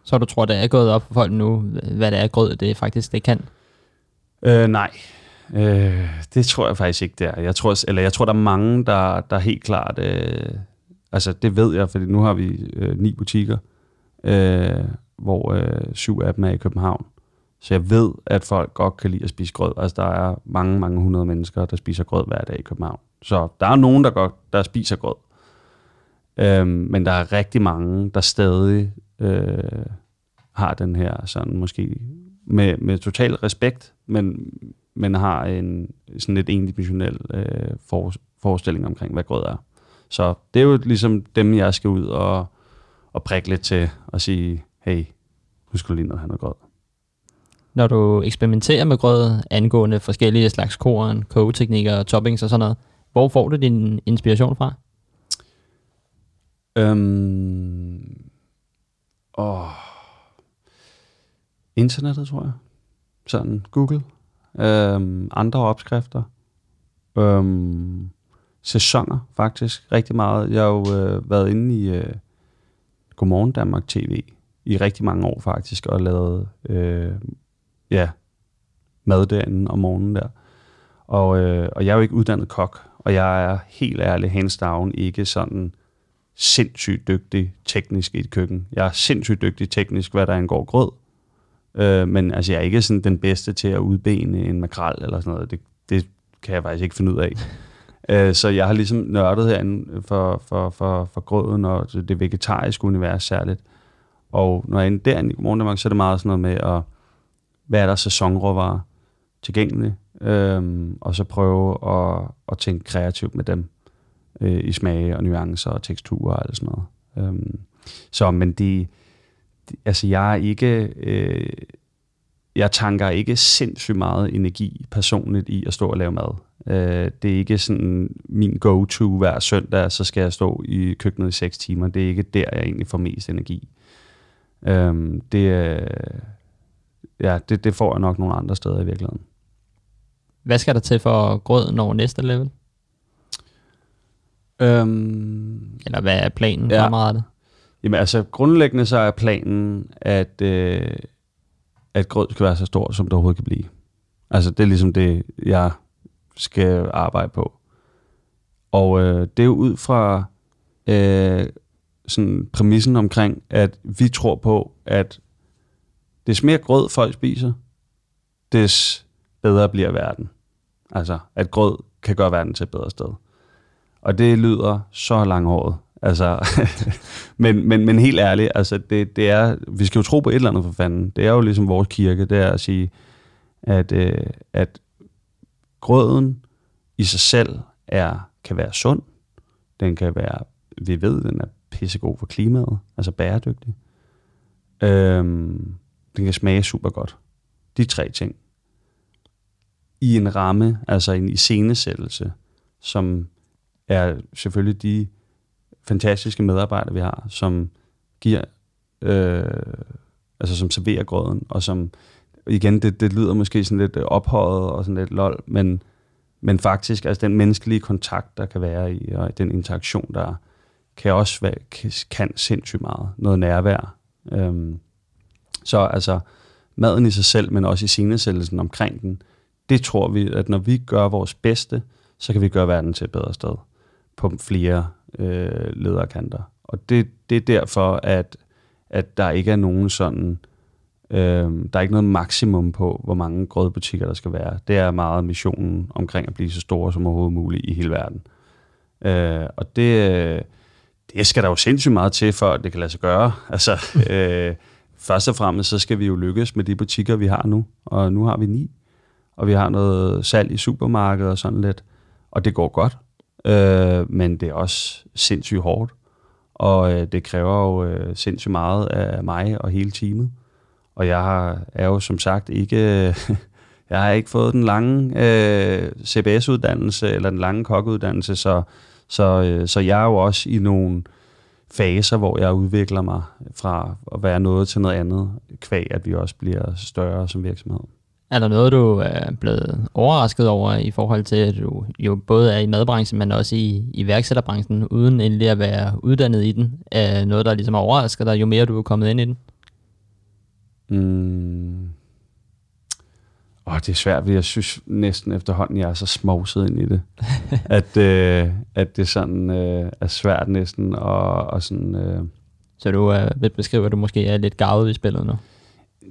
så du tror, det er gået op for folk nu, hvad det er grød, det faktisk det kan? Øh, nej, øh, det tror jeg faktisk ikke, det er. Jeg tror, eller jeg tror, der er mange, der, der helt klart... Øh, altså, det ved jeg, fordi nu har vi øh, ni butikker, øh, hvor øh, syv af dem er i København. Så jeg ved, at folk godt kan lide at spise grød. Altså, der er mange, mange hundrede mennesker, der spiser grød hver dag i København. Så der er nogen, der godt der spiser grød. Øhm, men der er rigtig mange, der stadig øh, har den her sådan måske med, med total respekt, men, men har en sådan lidt endimensionel øh, for, forestilling omkring, hvad grød er. Så det er jo ligesom dem, jeg skal ud og, og prikke lidt til og sige, hey, nu skal du lige noget have noget grød. Når du eksperimenterer med grød angående forskellige slags korn, kogeteknikker, toppings og sådan noget, hvor får du din inspiration fra? Øhm, åh, internettet, tror jeg. Sådan Google. Øhm, andre opskrifter. Øhm, sæsoner, faktisk. Rigtig meget. Jeg har jo øh, været inde i øh, Godmorgen Danmark TV i rigtig mange år, faktisk, og lavet øh, ja, mad derinde om morgenen der. Og, øh, og jeg er jo ikke uddannet kok, og jeg er helt ærlig, hands down, ikke sådan sindssygt dygtig teknisk i et køkken. Jeg er sindssygt dygtig teknisk, hvad der angår grød. Øh, men altså, jeg er ikke sådan den bedste til at udbene en makrel eller sådan noget. Det, det kan jeg faktisk ikke finde ud af. øh, så jeg har ligesom nørdet herinde for, for, for, for grøden og det vegetariske univers særligt. Og når jeg er inde derinde i Morgendag, så er det meget sådan noget med, at, hvad er der sæsonråvarer tilgængelige, øhm, og så prøve at, at tænke kreativt med dem øh, i smage og nuancer og teksturer og alt sådan noget. Øhm, så, men de, altså jeg er ikke, øh, jeg tanker ikke sindssygt meget energi personligt i at stå og lave mad. Øh, det er ikke sådan min go-to hver søndag, så skal jeg stå i køkkenet i 6 timer. Det er ikke der, jeg egentlig får mest energi. Øhm, det, øh, ja, det, det får jeg nok nogle andre steder i virkeligheden. Hvad skal der til for grød når næste level? Øhm, Eller hvad er planen ja. fremadrettet? Jamen altså, grundlæggende så er planen, at, øh, at grød skal være så stort, som det overhovedet kan blive. Altså, det er ligesom det, jeg skal arbejde på. Og øh, det er jo ud fra øh, sådan præmissen omkring, at vi tror på, at des mere grød folk spiser, des bedre bliver verden. Altså, at grød kan gøre verden til et bedre sted. Og det lyder så langhåret. Altså, men, men, men helt ærligt, altså det, det er, vi skal jo tro på et eller andet for fanden. Det er jo ligesom vores kirke, det er at sige, at, øh, at grøden i sig selv er, kan være sund. Den kan være, vi ved, den er pissegod for klimaet, altså bæredygtig. Øhm, den kan smage super godt. De tre ting. I en ramme, altså en iscenesættelse, som er selvfølgelig de fantastiske medarbejdere, vi har, som giver, øh, altså som serverer grøden, og som, igen, det, det lyder måske sådan lidt ophøjet og sådan lidt lol, men, men faktisk, altså den menneskelige kontakt, der kan være i, og den interaktion, der kan også være, kan sindssygt meget. Noget nærvær. Øhm, så altså, maden i sig selv, men også i scenesættelsen omkring den, det tror vi, at når vi gør vores bedste, så kan vi gøre verden til et bedre sted på flere øh, lederkanter. Og det, det er derfor, at, at der ikke er nogen sådan, øh, der er ikke noget maksimum på, hvor mange grødbutikker der skal være. Det er meget missionen omkring at blive så store som overhovedet muligt i hele verden. Øh, og det, det skal der jo sindssygt meget til, for at det kan lade sig gøre. Altså, øh, først og fremmest, så skal vi jo lykkes med de butikker, vi har nu. Og nu har vi ni. Og vi har noget salg i supermarkedet og sådan lidt. Og det går godt. Øh, men det er også sindssygt hårdt. Og øh, det kræver jo øh, sindssygt meget af mig og hele teamet. Og jeg har, er jo som sagt ikke... jeg har ikke fået den lange øh, CBS-uddannelse eller den lange kokkeuddannelse, så, så, øh, så jeg er jo også i nogle faser, hvor jeg udvikler mig fra at være noget til noget andet, kvæg at vi også bliver større som virksomhed. Er der noget, du er blevet overrasket over i forhold til, at du jo både er i madbranchen, men også i iværksætterbranchen, uden endelig at være uddannet i den? Er noget, der ligesom har overrasket dig, jo mere du er kommet ind i den? Mm. Åh, det er svært, fordi jeg synes næsten efterhånden, jeg er så smovset ind i det, at, øh, at det sådan øh, er svært næsten og, og sådan... Øh, så du øh, vil beskrive, at du måske er lidt gavet i spillet nu?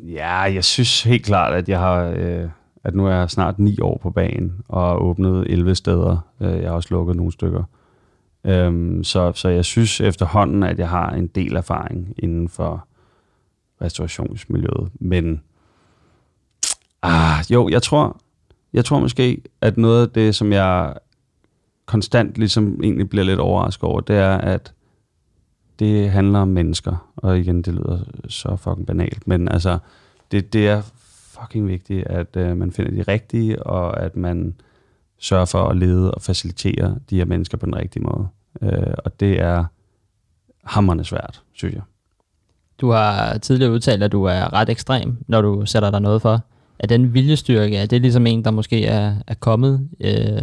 Ja, jeg synes helt klart, at jeg har... Øh, at nu er jeg snart ni år på banen og har åbnet 11 steder. Øh, jeg har også lukket nogle stykker. Øhm, så, så jeg synes efterhånden, at jeg har en del erfaring inden for restaurationsmiljøet. Men ah, jo, jeg tror, jeg tror måske, at noget af det, som jeg konstant ligesom egentlig bliver lidt overrasket over, det er, at det handler om mennesker. Og igen, det lyder så fucking banalt, men altså, det, det er fucking vigtigt, at uh, man finder de rigtige, og at man sørger for at lede og facilitere de her mennesker på den rigtige måde. Uh, og det er hammerne svært, synes jeg. Du har tidligere udtalt, at du er ret ekstrem, når du sætter dig noget for. Er den viljestyrke, er det ligesom en, der måske er, er kommet øh,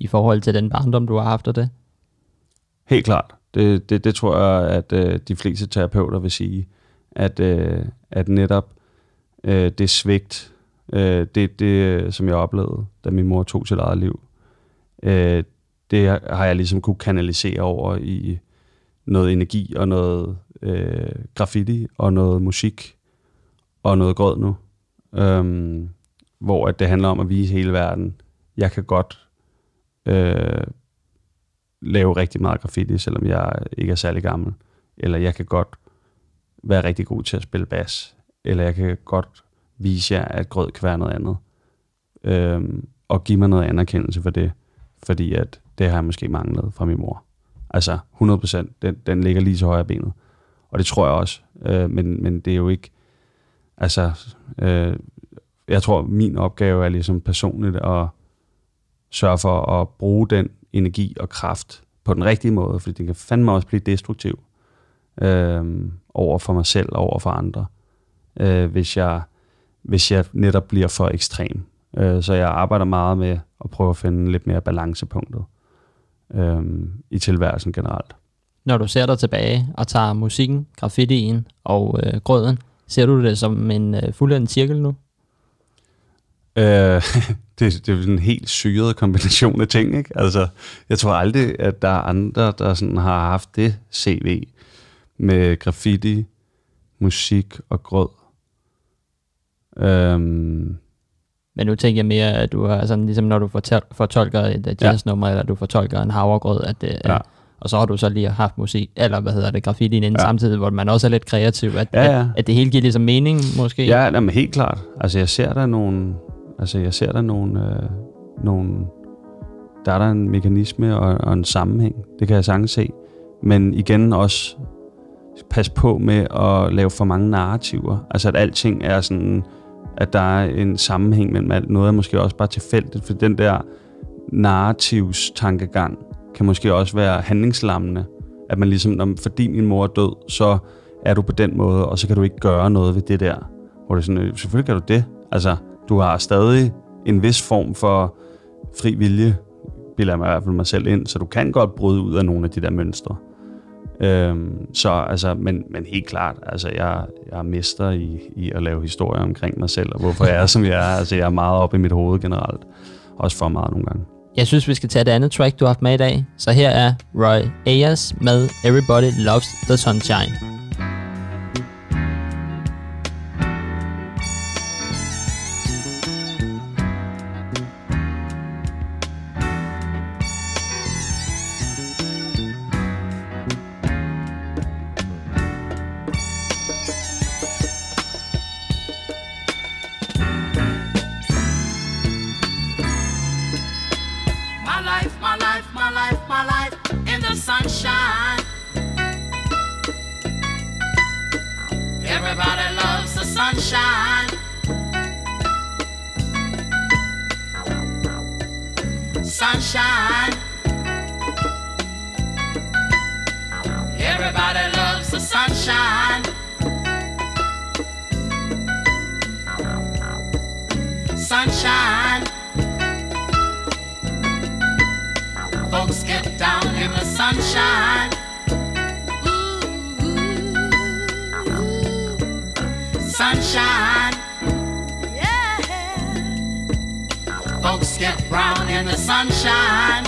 i forhold til den barndom, du har haft af det? Helt klart. Det, det, det tror jeg, at øh, de fleste terapeuter vil sige, at, øh, at netop øh, det svigt, øh, det, det, øh, som jeg oplevede, da min mor tog sit eget liv, øh, det har jeg ligesom kunne kanalisere over i noget energi og noget øh, graffiti og noget musik og noget grød nu. Øhm, hvor at det handler om at vise hele verden, jeg kan godt øh, lave rigtig meget graffiti, selvom jeg ikke er særlig gammel. Eller jeg kan godt være rigtig god til at spille bas. Eller jeg kan godt vise jer, at grød kan være noget andet. Øhm, og give mig noget anerkendelse for det. Fordi at det har jeg måske manglet fra min mor. Altså 100%, den, den ligger lige så højre benet. Og det tror jeg også. Øh, men, men det er jo ikke... Altså, øh, jeg tror, min opgave er ligesom personligt at sørge for at bruge den energi og kraft på den rigtige måde, fordi det kan fandme også blive destruktiv øh, over for mig selv og over for andre, øh, hvis, jeg, hvis jeg netop bliver for ekstrem. Øh, så jeg arbejder meget med at prøve at finde lidt mere balancepunktet øh, i tilværelsen generelt. Når du ser dig tilbage og tager musikken, graffitien og øh, grøden, ser du det som en øh, fuldendt cirkel nu? Øh, det, det er en helt syret kombination af ting, ikke? Altså, jeg tror aldrig, at der er andre, der sådan har haft det CV med graffiti, musik og grød. Øhm. Men nu tænker jeg mere, at du har sådan, ligesom når du fortolker et jazznummer, ja. eller du fortolker en havregrød, at det, ja. og så har du så lige haft musik, eller hvad hedder det, graffiti inden ja. samtidig, hvor man også er lidt kreativ, at, ja, ja. At, at det hele giver ligesom mening, måske? Ja, jamen, helt klart. Altså, jeg ser der nogle, Altså, jeg ser der nogle, øh, nogle... Der er der en mekanisme og, og en sammenhæng. Det kan jeg sagtens se. Men igen også pas på med at lave for mange narrativer. Altså, at alting er sådan... At der er en sammenhæng mellem alt. Noget er måske også bare tilfældigt, for den der narrativs tankegang kan måske også være handlingslammende. At man ligesom, når, fordi min mor er død, så er du på den måde, og så kan du ikke gøre noget ved det der. Hvor det er sådan, øh, selvfølgelig kan du det. Altså, du har stadig en vis form for fri vilje, bilder jeg mig i hvert fald mig selv ind, så du kan godt bryde ud af nogle af de der mønstre. Øhm, så altså, men, men helt klart, altså jeg, jeg er mester i, i at lave historier omkring mig selv, og hvorfor jeg er, som jeg er. Altså jeg er meget oppe i mit hoved generelt. Også for meget nogle gange. Jeg synes, vi skal tage det andet track, du har haft med i dag. Så her er Roy Ayers med Everybody Loves the Sunshine. in the sunshine. Sunshine. Yeah. Folks get brown in the sunshine.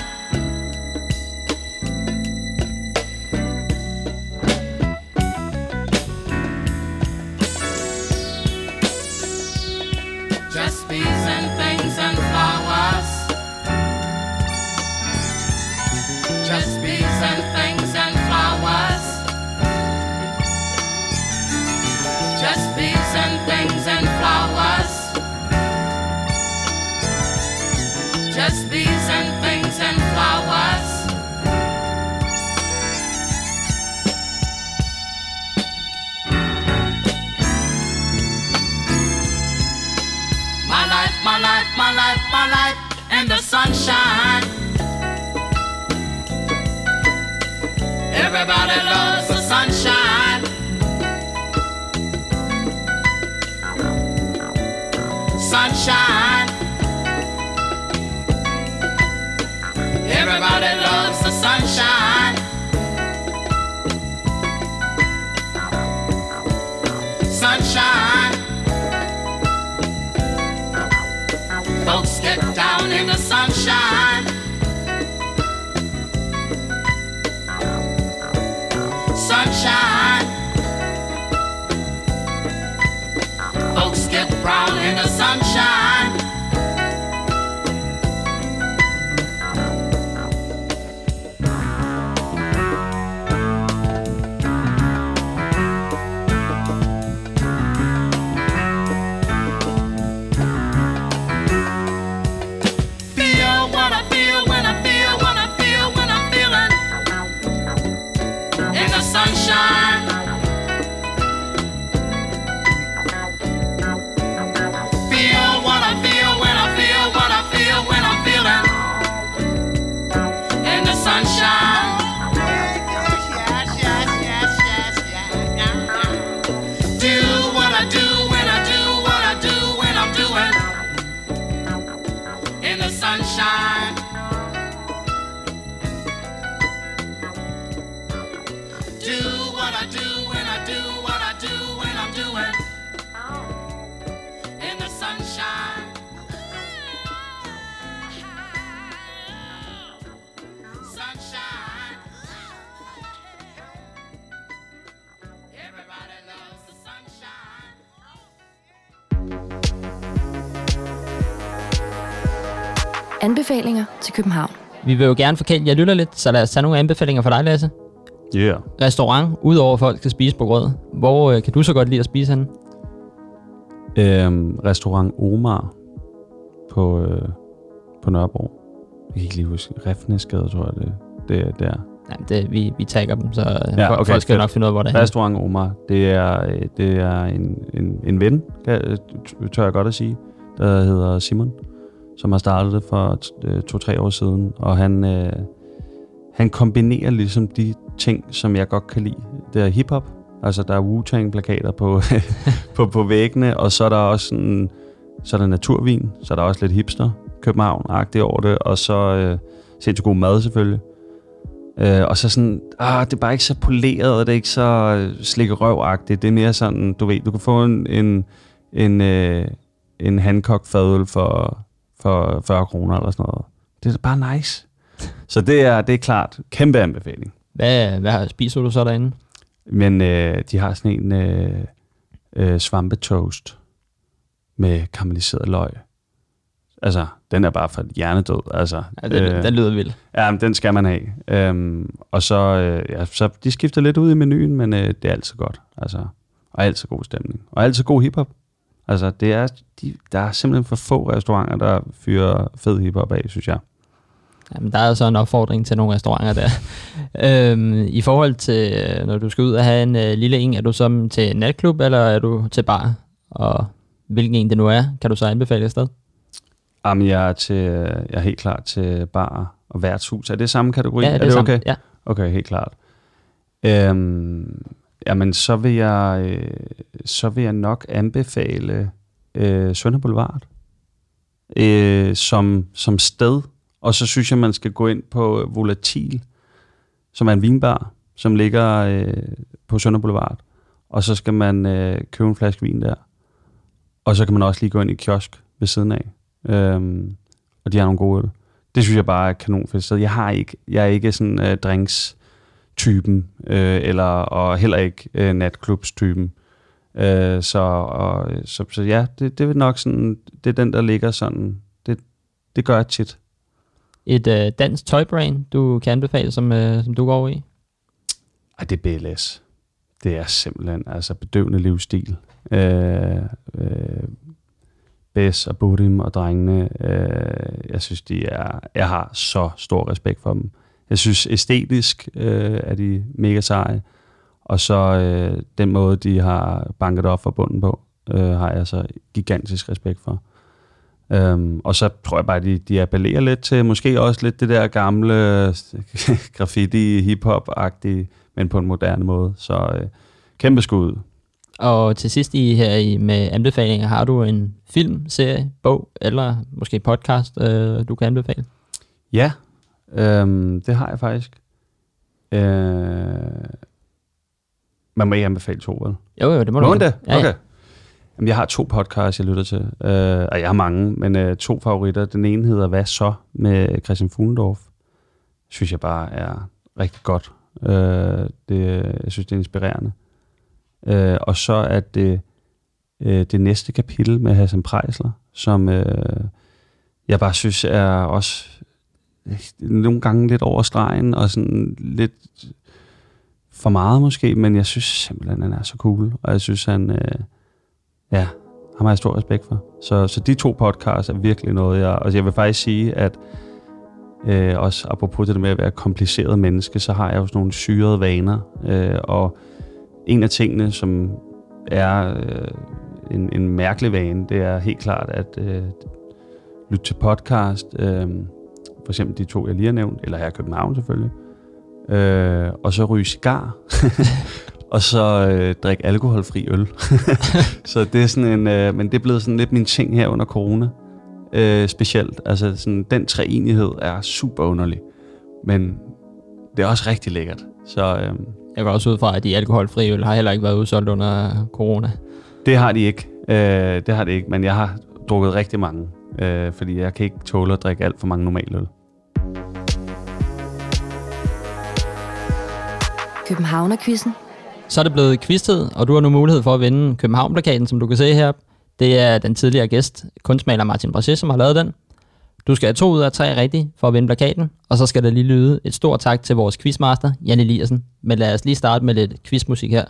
Anbefalinger til København. Vi vil jo gerne forkæle jer lytter lidt, så lad os tage nogle anbefalinger for dig, Lasse. Ja. Yeah. Restaurant, udover at folk skal spise på grød. Hvor øh, kan du så godt lide at spise henne? Øhm, restaurant Omar på, øh, på Nørrebro. Jeg kan ikke lige huske. Refnesgade, tror jeg, det, det er der. Ja, det, vi, vi tagger dem, så ja, okay, folk skal fedt. nok finde ud af, hvor det er. Restaurant Omar, det er, øh, det er en, en, en ven, kan, tør jeg godt at sige, der hedder Simon som har startet det for øh, to-tre år siden, og han, øh, han kombinerer ligesom de ting, som jeg godt kan lide. Det er hiphop, Altså, der er Wu-Tang-plakater på, på, på væggene, og så er der også sådan, så er der naturvin, så er der også lidt hipster København-agtigt over det, og så øh, sindssygt god mad selvfølgelig. Øh, og så sådan, ah, det er bare ikke så poleret, og det er ikke så øh, slik slikke røv-agtigt. Det er mere sådan, du ved, du kan få en, en, en, øh, en Hancock fadøl for, for 40 kroner eller sådan noget. Det er bare nice. Så det er, det er klart kæmpe anbefaling. Hvad, hvad spiser du så derinde? Men øh, de har sådan en øh, øh, svampetoast med karamelliseret løg. Altså, den er bare for hjernedød. Altså, ja, den, øh, den lyder vild. Ja, men den skal man have. Øhm, og så, øh, ja, så de skifter lidt ud i menuen, men øh, det er altid godt. Altså, og altid god stemning. Og altid god hiphop. Altså, det er, de, der er simpelthen for få restauranter, der fyrer fed hiphop af, synes jeg. Jamen, der er så en opfordring til nogle restauranter der. øhm, I forhold til, øh, når du skal ud og have en øh, lille en, er du så til natklub, eller er du til bar? Og hvilken en det nu er, kan du så anbefale et sted? Jamen, jeg er, til, jeg er helt klar til bar og værtshus. Er det samme kategori? Ja, det er, det samme. okay? Ja. Okay, helt klart. Øhm, jamen, så vil jeg, øh, så vil jeg nok anbefale øh, Sønder Boulevard øh, som, som sted. Og så synes jeg, man skal gå ind på Volatil, som er en vinbar, som ligger øh, på Sønder Boulevard. Og så skal man øh, købe en flaske vin der. Og så kan man også lige gå ind i kiosk ved siden af. Øhm, og de har nogle gode øl. Det synes jeg bare er kanonfedt sted. Jeg, har ikke, jeg er ikke sådan øh, drinks typen øh, eller og heller ikke øh, natklubs-typen. Øh, så, og, så, så ja, det, det er nok sådan, det er den, der ligger sådan, det, det gør jeg tit. Et øh, dansk tøjbrand, du kan anbefale, som, øh, som du går over i? Ej, det er BLS. Det er simpelthen altså bedøvende livsstil. Øh, øh, Bess og Budim og drengene, øh, jeg synes, de er, jeg har så stor respekt for dem. Jeg synes æstetisk øh, er de mega seje, og så øh, den måde, de har banket op for bunden på, øh, har jeg så gigantisk respekt for. Um, og så tror jeg bare, de, de appellerer lidt til måske også lidt det der gamle graffiti, hip-hop-agtige, men på en moderne måde. Så øh, kæmpe skud. Og til sidst i her i, med anbefalinger, har du en film, serie, bog eller måske podcast, øh, du kan anbefale? Ja, øhm, det har jeg faktisk. Øh, man må ikke anbefale to, vel? Jo, jo, det må, må du. det? Ja, okay. Ja. Jamen, jeg har to podcasts, jeg lytter til. Øh, og jeg har mange, men øh, to favoritter. Den ene hedder Hvad så? med Christian Fuglendorf. Synes jeg bare er rigtig godt. Øh, det, jeg synes, det er inspirerende. Øh, og så er det øh, det næste kapitel med Hassan Prejsler, som øh, jeg bare synes er også nogle gange lidt over stregen, og sådan lidt for meget måske, men jeg synes simpelthen, han er så cool, og jeg synes, han, øh, ja, ham har jeg stor respekt for. Så, så de to podcasts er virkelig noget, jeg, og jeg vil faktisk sige, at øh, også apropos det med at være kompliceret menneske, så har jeg også nogle syrede vaner, øh, og en af tingene, som er øh, en, en mærkelig vane, det er helt klart at øh, lytte til podcast, øh, for eksempel de to, jeg lige har nævnt, eller her i København selvfølgelig, øh, og så ryge cigar, og så øh, drikke alkoholfri øl. så det er sådan en, øh, men det er blevet sådan lidt min ting her under corona, øh, specielt. Altså sådan, den treenighed er super underlig, men det er også rigtig lækkert. Så øh, Jeg går også ud fra, at de alkoholfri øl har heller ikke været udsolgt under corona. Det har de ikke. Øh, det har de ikke, men jeg har drukket rigtig mange, øh, fordi jeg kan ikke tåle at drikke alt for mange normale øl. Københavnerquizzen. Så er det blevet quiztid, og du har nu mulighed for at vinde København-plakaten, som du kan se her. Det er den tidligere gæst, kunstmaler Martin Brachet, som har lavet den. Du skal have to ud af tre rigtige for at vinde plakaten, og så skal der lige lyde et stort tak til vores quizmaster, Jan Eliassen. Men lad os lige starte med lidt quizmusik her.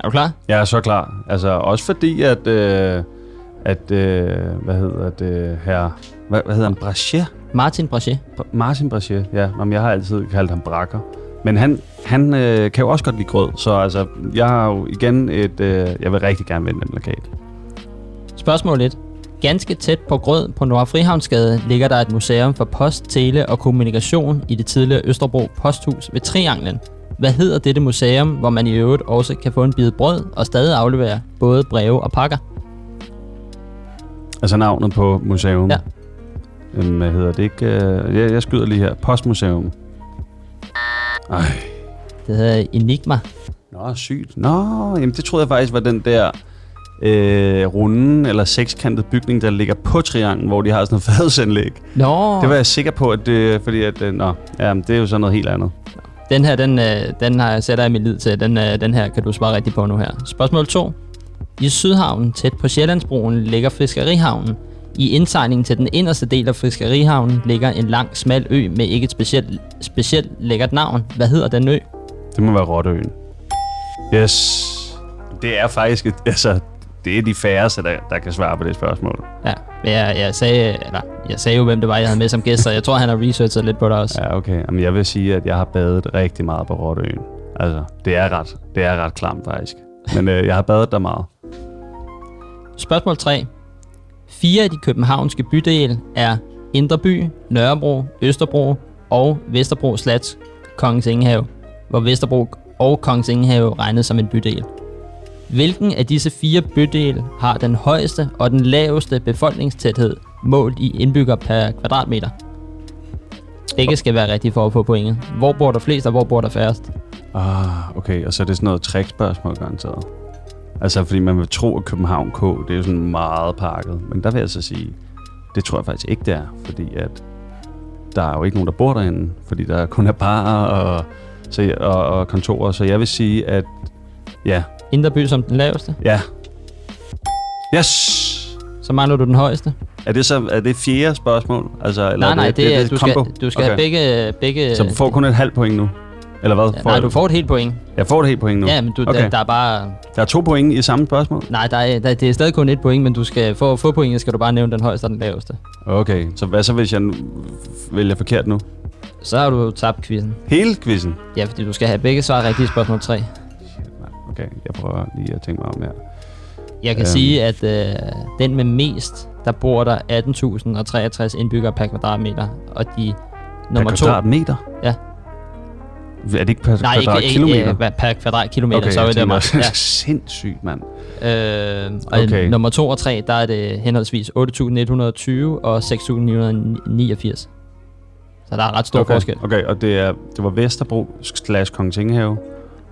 Er du klar? Jeg er så klar. Altså også fordi, at, øh, at øh, hvad hedder det her, hvad, hvad hedder han, Brachet? Martin Brachet. Br- Martin Brachet, ja. Nå, men jeg har altid kaldt ham Brakker. Men han, han øh, kan jo også godt lide grød, så altså, jeg har jo igen et, øh, jeg vil rigtig gerne vinde den plakat. Spørgsmål 1. Ganske tæt på Grød på Nord Frihavnsgade ligger der et museum for post, tele og kommunikation i det tidligere Østerbro Posthus ved Trianglen. Hvad hedder dette museum, hvor man i øvrigt også kan få en bid brød og stadig aflevere både breve og pakker? Altså navnet på museum. Ja. Øhm, hvad hedder det ikke? Øh, jeg, jeg skyder lige her. Postmuseum. Ej. Det hedder Enigma. Nå, sygt. Nå, jamen det troede jeg faktisk var den der øh, runde eller sekskantede bygning, der ligger på trianglen, hvor de har sådan noget fadelsanlæg. Nå, Det var jeg sikker på, at det, fordi at, øh, nå, ja, det er jo så noget helt andet. den her, den, øh, den har jeg sætter jeg min lid til. Den, øh, den her kan du svare rigtigt på nu her. Spørgsmål 2. I Sydhavnen, tæt på Sjællandsbroen, ligger Fiskerihavnen. I indsejlingen til den inderste del af Fiskerihavnen ligger en lang, smal ø med ikke et specielt, specielt lækkert navn. Hvad hedder den ø? Det må være Rotteøen. Yes. Det er faktisk, et, altså, det er de færreste, der, der kan svare på det spørgsmål. Ja, jeg, jeg, sagde, eller, jeg sagde jo, hvem det var, jeg havde med som gæst, så jeg tror, han har researchet lidt på det også. Ja, okay. Jamen, jeg vil sige, at jeg har badet rigtig meget på Rotteøen. Altså, det er ret, det er ret klamt faktisk. Men øh, jeg har badet der meget. Spørgsmål 3. Fire af de københavnske bydele er Indre By, Nørrebro, Østerbro og Vesterbro Slats Kongens Ingehave, hvor Vesterbro og Kongens Ingehave regnes som en bydel. Hvilken af disse fire bydele har den højeste og den laveste befolkningstæthed målt i indbygger per kvadratmeter? Begge skal være rigtige for at få pointet. Hvor bor der flest, og hvor bor der færrest? Ah, okay. Og så er det sådan noget trækspørgsmål, garanteret. Altså, fordi man vil tro, at København K, det er jo sådan meget pakket. Men der vil jeg så sige, det tror jeg faktisk ikke, det er. Fordi at der er jo ikke nogen, der bor derinde. Fordi der kun er barer og, så, og, og kontorer. Så jeg vil sige, at ja, Indreby som den laveste. ja. Yes! Så mangler du den højeste. Er det så er det fjerde spørgsmål? Altså, eller Nej, nej, det, det, et du, skal, du skal okay. have begge... begge Så du får kun et halvt point nu? Eller hvad? ja, nej, du får et helt point. Jeg får et helt point nu? Ja, men du, Okay. der, der er bare... Der er to point i samme spørgsmål? Nej, der er, der, det er stadig kun et point, men du skal, for at få pointet, skal du bare nævne den højeste og den laveste. Okay, så hvad så, hvis jeg vælger forkert nu? Så har du tabt quizzen. Hele quizzen? Ja, fordi du skal have begge svar rigtige i spørgsmål 3. Shit, mand. Okay, jeg prøver lige at tænke mig om her. Jeg kan Øhm. sige, at øh, den med mest, der bor der 18.063 indbyggere per kvadratmeter, og de nummer per to... kvadratmeter? Ja. Er det ikke per Nej, ikke, kvadratkilometer? ikke øh, per kvadratkilometer, okay, så er det meget. Ja. sindssygt, mand. Øh, og Okay. nummer 2 og 3, der er det henholdsvis 8.120 og 6.989. Så der er ret stor okay. forskel. Okay, og det, er, det var Vesterbro slash Kongens Ingehave,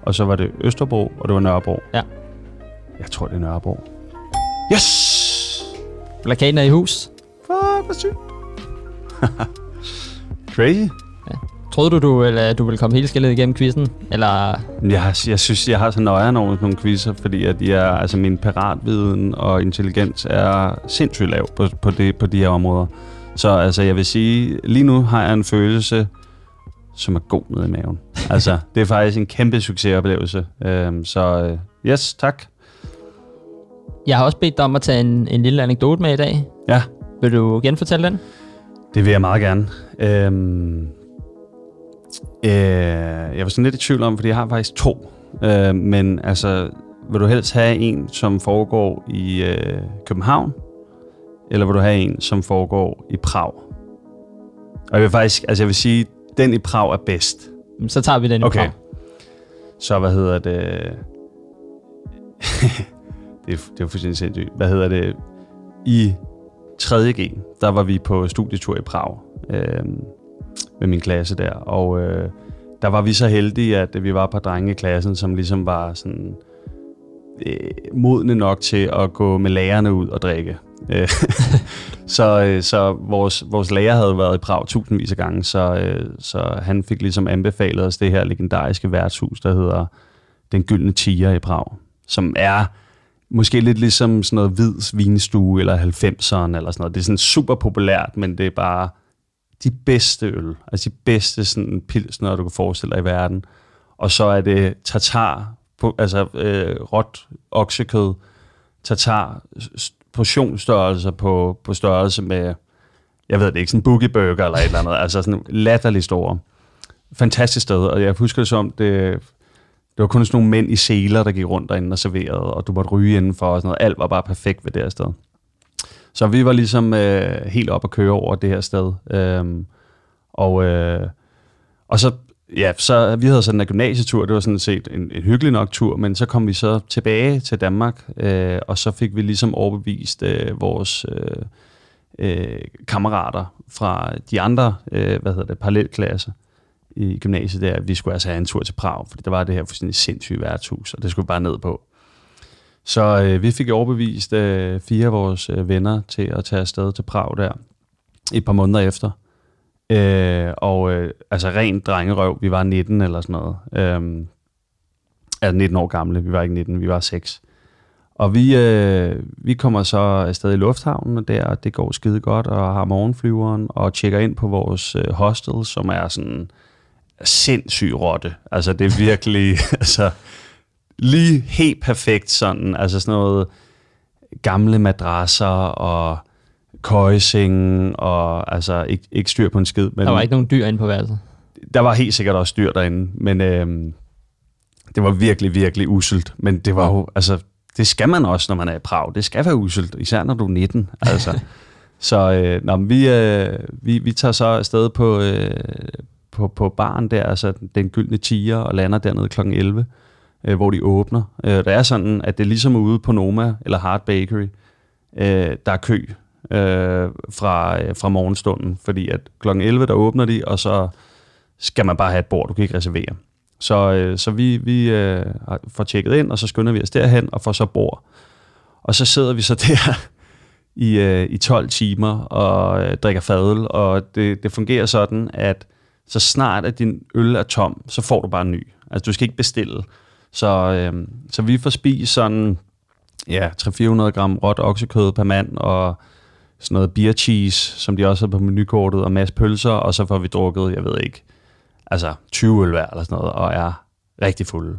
og så var det Østerbro, og det var Nørrebro. Ja. Jeg tror, det er Nørrebro. Yes! Plakaten er i hus. Fuck, hvor sygt. Crazy. Troede du, du ville, du ville komme helt skældet igennem quizzen? Eller Jeg, jeg synes, jeg har så nøjeren over nogle quizzer, fordi at jeg, altså min paratviden og intelligens er sindssygt lav på, på, det, på de her områder. Så altså, jeg vil sige, lige nu har jeg en følelse, som er god nede i maven. Altså, det er faktisk en kæmpe succesoplevelse. Øhm, så øh, yes, tak. jeg har også bedt dig om at tage en, en lille anekdote med i dag. Ja, Vil du genfortælle den? det vil jeg meget gerne. Øhm, øh, jeg var sådan lidt i tvivl om, fordi jeg har faktisk to. Øh, men altså, vil du helst have en, som foregår i øh, København? Eller vil du have en, som foregår i Prag? Og jeg vil faktisk, altså jeg vil sige, den i Prag er bedst. Så tager vi den i Okay. Prag. Så hvad hedder det? det, er, det er fuldstændig sindssygt. Hvad hedder det? I 3.G, der var vi på studietur i Prag øh, med min klasse der, og øh, der var vi så heldige, at vi var et par drenge i klassen, som ligesom var sådan øh, modne nok til at gå med lærerne ud og drikke. Øh, så øh, så vores, vores lærer havde været i Prag tusindvis af gange, så, øh, så han fik ligesom anbefalet os det her legendariske værtshus, der hedder Den Gyldne Tiger i Prag, som er måske lidt ligesom sådan noget hvids vinstue eller 90'eren eller sådan noget. Det er sådan super populært, men det er bare de bedste øl. Altså de bedste sådan pilsner, du kan forestille dig i verden. Og så er det tartar, på, altså øh, råt oksekød, tartar, portionsstørrelser på, på størrelse med, jeg ved det ikke, sådan en boogie burger eller et eller andet. altså sådan latterligt store. Fantastisk sted, og jeg husker det som, det, det var kun sådan nogle mænd i seler, der gik rundt derinde og serverede, og du måtte ryge indenfor og sådan noget. Alt var bare perfekt ved det her sted. Så vi var ligesom øh, helt op at køre over det her sted. Øhm, og, øh, og så ja, så vi havde sådan en gymnasietur, det var sådan set en, en hyggelig nok tur, men så kom vi så tilbage til Danmark, øh, og så fik vi ligesom overbevist øh, vores øh, øh, kammerater fra de andre, øh, hvad hedder det, parallelklasser i gymnasiet der, at vi skulle altså have en tur til Prag, fordi der var det her fuldstændig sindssyge værtshus, og det skulle vi bare ned på. Så øh, vi fik overbevist øh, fire af vores øh, venner til at tage afsted til Prag der, et par måneder efter. Øh, og øh, altså rent drengerøv, vi var 19 eller sådan noget. Øh, altså 19 år gamle, vi var ikke 19, vi var 6. Og vi, øh, vi kommer så afsted i lufthavnen, og der det går skide godt, og har morgenflyveren, og tjekker ind på vores øh, hostel, som er sådan sindssyg rotte. Altså det er virkelig, altså lige helt perfekt sådan, altså sådan noget gamle madrasser og køjesenge og altså ikke, ikke styr på en skid. Men der var ikke nogen dyr inde på værelset? Der var helt sikkert også dyr derinde, men øh, det var virkelig, virkelig uselt. Men det var jo, altså, det skal man også, når man er i Prag. Det skal være uselt, især når du er 19. Altså. så øh, når vi, øh, vi, vi tager så afsted på, øh, på, på baren der, altså den gyldne tiger, og lander dernede kl. 11, øh, hvor de åbner. Øh, der er sådan, at det er ligesom ude på Noma eller Hard Bakery, øh, der er kø øh, fra, øh, fra morgenstunden, fordi at kl. 11, der åbner de, og så skal man bare have et bord, du kan ikke reservere. Så, øh, så vi, vi øh, får tjekket ind, og så skynder vi os derhen og får så bord. Og så sidder vi så der i, øh, i 12 timer og øh, drikker fadøl, og det, det fungerer sådan, at så snart at din øl er tom, så får du bare en ny. Altså du skal ikke bestille. Så, øh, så vi får spist sådan ja, 300-400 gram råt oksekød per mand, og sådan noget beer cheese, som de også har på menukortet, og masse pølser, og så får vi drukket, jeg ved ikke, altså 20 øl hver eller sådan noget, og er rigtig fulde.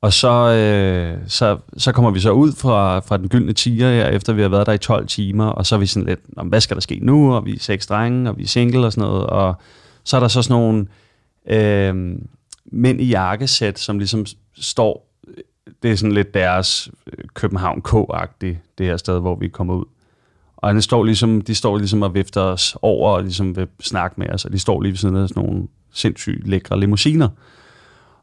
Og så, øh, så, så kommer vi så ud fra, fra den gyldne tiger her, efter vi har været der i 12 timer, og så er vi sådan lidt, hvad skal der ske nu? Og vi er seks drenge, og vi er single og sådan noget, og så er der så sådan nogle øh, mænd i jakkesæt, som ligesom står, øh, det er sådan lidt deres øh, København K-agtigt, det her sted, hvor vi kommer ud. Og de står ligesom, de står ligesom og vifter os over og ligesom vil snakke med os, og de står lige ved siden af sådan nogle sindssygt lækre limousiner.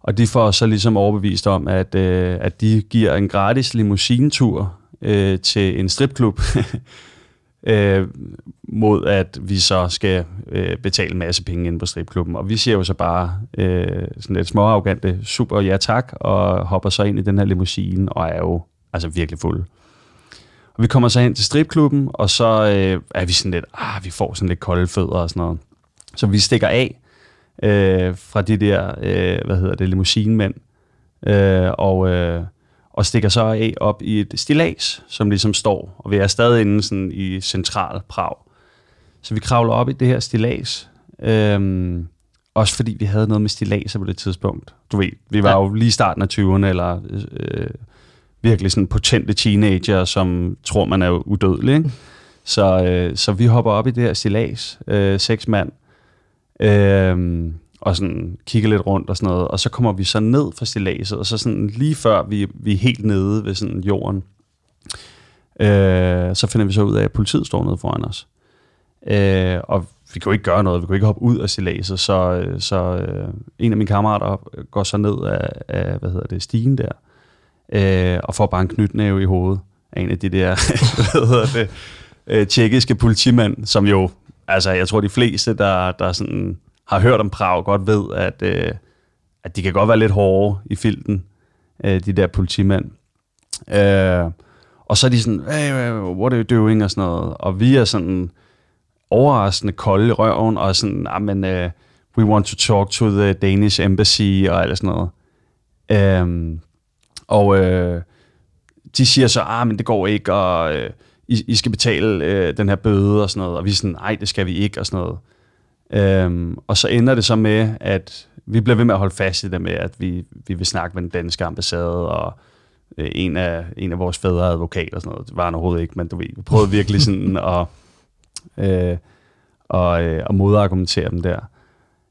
Og de får så ligesom overbevist om, at, øh, at de giver en gratis limousinetur øh, til en stripklub, øh, mod at vi så skal øh, betale en masse penge ind på stripklubben. Og vi siger jo så bare øh, sådan lidt småarrogante, super ja tak, og hopper så ind i den her limousine, og er jo altså virkelig fulde. Og vi kommer så hen til stripklubben, og så øh, er vi sådan lidt, ah, vi får sådan lidt kolde fødder og sådan noget. Så vi stikker af øh, fra de der, øh, hvad hedder det, limousinemænd, øh, og, øh, og stikker så af op i et stilas, som ligesom står, og vi er stadig inde sådan i central Prag. Så vi kravler op i det her stilas, øh, også fordi vi havde noget med stilaser på det tidspunkt. Du ved, vi var ja. jo lige starten af 20'erne, eller øh, virkelig sådan potente teenager, som tror, man er udødelig. Ikke? Så, øh, så vi hopper op i det her stilas, øh, seks mand, øh, og sådan kigger lidt rundt og sådan noget, og så kommer vi så ned fra stilaset, og så sådan lige før vi, vi er helt nede ved sådan jorden, øh, så finder vi så ud af, at politiet står nede foran os. Øh, og vi kunne ikke gøre noget, vi kunne ikke hoppe ud af stilaset, så, øh, så øh, en af mine kammerater går så ned af, af hvad hedder det, stigen der, øh, og får bare en knytnæve i hovedet af en af de der, hvad hedder det, øh, tjekkiske politimænd, som jo, altså jeg tror de fleste, der, der sådan har hørt om Prag, godt ved, at, øh, at de kan godt være lidt hårde i filten, øh, de der politimænd. Øh, og så er de sådan, hey, what are you doing, og sådan noget. Og vi er sådan overraskende kolde i røven, og sådan, ah, men, uh, we want to talk to the Danish embassy, og alt sådan noget. Øh, og øh, de siger så, ah, men det går ikke, og øh, I, I skal betale øh, den her bøde og sådan noget. Og vi er sådan, nej, det skal vi ikke og sådan noget. Øhm, og så ender det så med, at vi bliver ved med at holde fast i det med, at vi, vi vil snakke med den danske ambassade, og øh, en, af, en af vores fædre advokat og sådan noget. Det var han overhovedet ikke, men du ved, vi prøvede virkelig sådan at, øh, og, øh, at modargumentere dem der.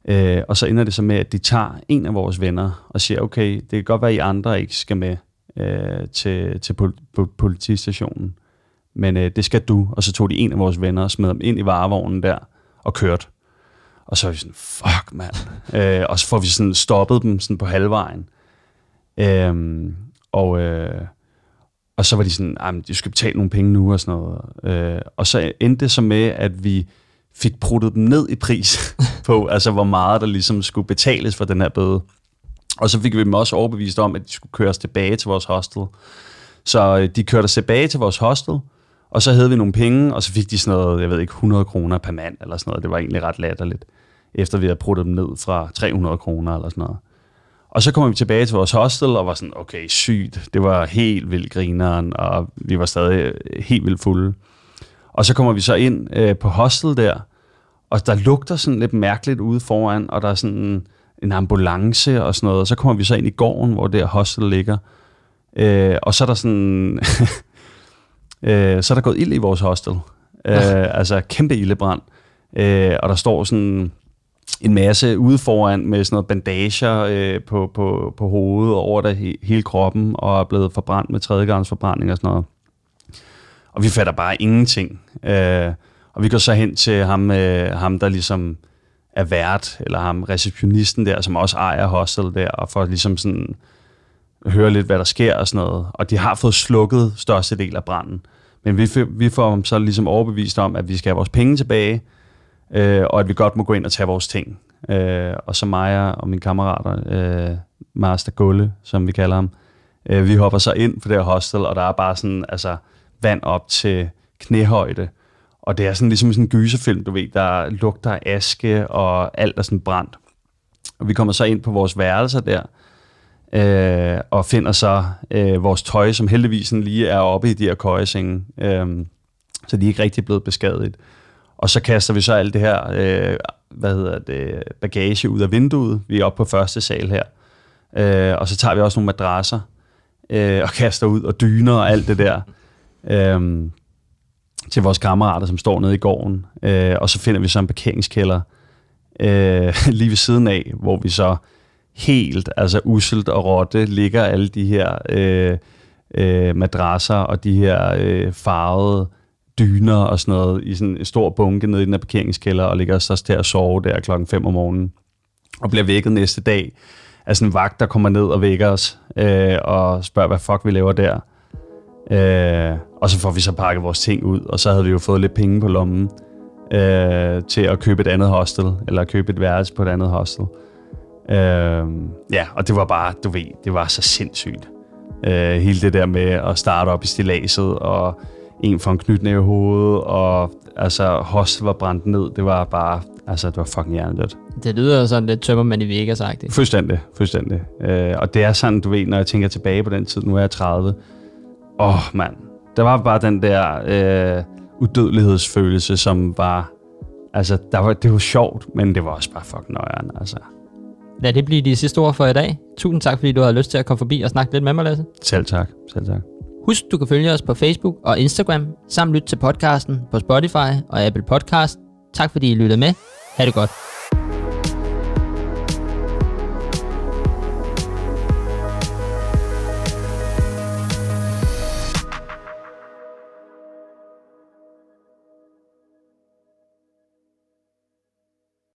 Øh, og så ender det så med, at de tager en af vores venner og siger, okay, det kan godt være, at I andre ikke skal med øh, til, til pol- pol- politistationen, men øh, det skal du. Og så tog de en af vores venner og smed dem ind i varevognen der og kørte. Og så er vi sådan, fuck mand. øh, og så får vi sådan stoppet dem sådan på halvvejen. Øh, og, øh, og så var de sådan, at de skal betale nogle penge nu og sådan noget. Øh, og så endte det så med, at vi fik pruttet dem ned i pris på, altså hvor meget der ligesom skulle betales for den her bøde. Og så fik vi dem også overbevist om, at de skulle køre os tilbage til vores hostel. Så øh, de kørte os tilbage til vores hostel, og så havde vi nogle penge, og så fik de sådan noget, jeg ved ikke, 100 kroner per mand eller sådan noget. Det var egentlig ret latterligt, efter vi havde pruttet dem ned fra 300 kroner eller sådan noget. Og så kommer vi tilbage til vores hostel, og var sådan, okay, sygt. Det var helt vildt grineren, og vi var stadig helt vildt fulde. Og så kommer vi så ind øh, på hostel der, og der lugter sådan lidt mærkeligt ude foran, og der er sådan en ambulance og sådan noget. Og så kommer vi så ind i gården, hvor det hostel ligger. Øh, og så er der sådan... øh, så er der gået ild i vores hostel. Øh, altså kæmpe ildebrand. Øh, og der står sådan en masse ude foran med sådan noget bandager øh, på, på, på hovedet og over det hele kroppen, og er blevet forbrændt med tredjegangsforbrænding og sådan noget. Og vi fatter bare ingenting. Øh, og vi går så hen til ham, øh, ham der ligesom er vært, eller ham receptionisten der, som også ejer hostel der, og får ligesom sådan høre lidt, hvad der sker og sådan noget. Og de har fået slukket største del af branden. Men vi, vi får dem så ligesom overbevist om, at vi skal have vores penge tilbage, øh, og at vi godt må gå ind og tage vores ting. Øh, og så mig og mine kammerater, øh, Master Gulle, som vi kalder ham, øh, vi hopper så ind på det her hostel, og der er bare sådan, altså, vand op til knæhøjde. Og det er sådan ligesom sådan en gyserfilm, du ved, der lugter af aske, og alt er sådan brændt. Og vi kommer så ind på vores værelser der, øh, og finder så øh, vores tøj, som heldigvis sådan lige er oppe i de her køjesenge, øh, så de er ikke rigtig blevet beskadiget. Og så kaster vi så alt det her, øh, hvad hedder det, bagage ud af vinduet. Vi er oppe på første sal her. Øh, og så tager vi også nogle madrasser øh, og kaster ud og dyner og alt det der. Øh, til vores kammerater, som står nede i gården. Øh, og så finder vi så en parkeringskælder øh, lige ved siden af, hvor vi så helt, altså uselt og rotte, ligger alle de her øh, øh, madrasser og de her øh, farvede dyner og sådan noget i sådan en stor bunke nede i den her parkeringskælder, og ligger så til at sove der klokken 5 om morgenen, og bliver vækket næste dag af sådan en vagt, der kommer ned og vækker os, øh, og spørger, hvad fuck vi laver der. Øh, og så får vi så pakket vores ting ud, og så havde vi jo fået lidt penge på lommen øh, til at købe et andet hostel, eller købe et værelse på et andet hostel. Øh, ja, og det var bare, du ved, det var så sindssygt. Øh, hele det der med at starte op i stilaset, og en for en knytnæve i hovedet, og altså hostel var brændt ned. Det var bare, altså det var fucking hjernedødt. Det lyder sådan lidt tømmermand i Vegas sagt. Fuldstændig, fuldstændig. Øh, og det er sådan, du ved, når jeg tænker tilbage på den tid, nu er jeg 30. Åh, oh, mand. Der var bare den der øh, udødelighedsfølelse, som var... Altså, der var, det var sjovt, men det var også bare fucking nøjeren, altså. Lad det blive de sidste ord for i dag. Tusind tak, fordi du havde lyst til at komme forbi og snakke lidt med mig, Lasse. Selv tak. Selv tak. Husk, du kan følge os på Facebook og Instagram, samt lytte til podcasten på Spotify og Apple Podcast. Tak fordi I lyttede med. Ha' det godt.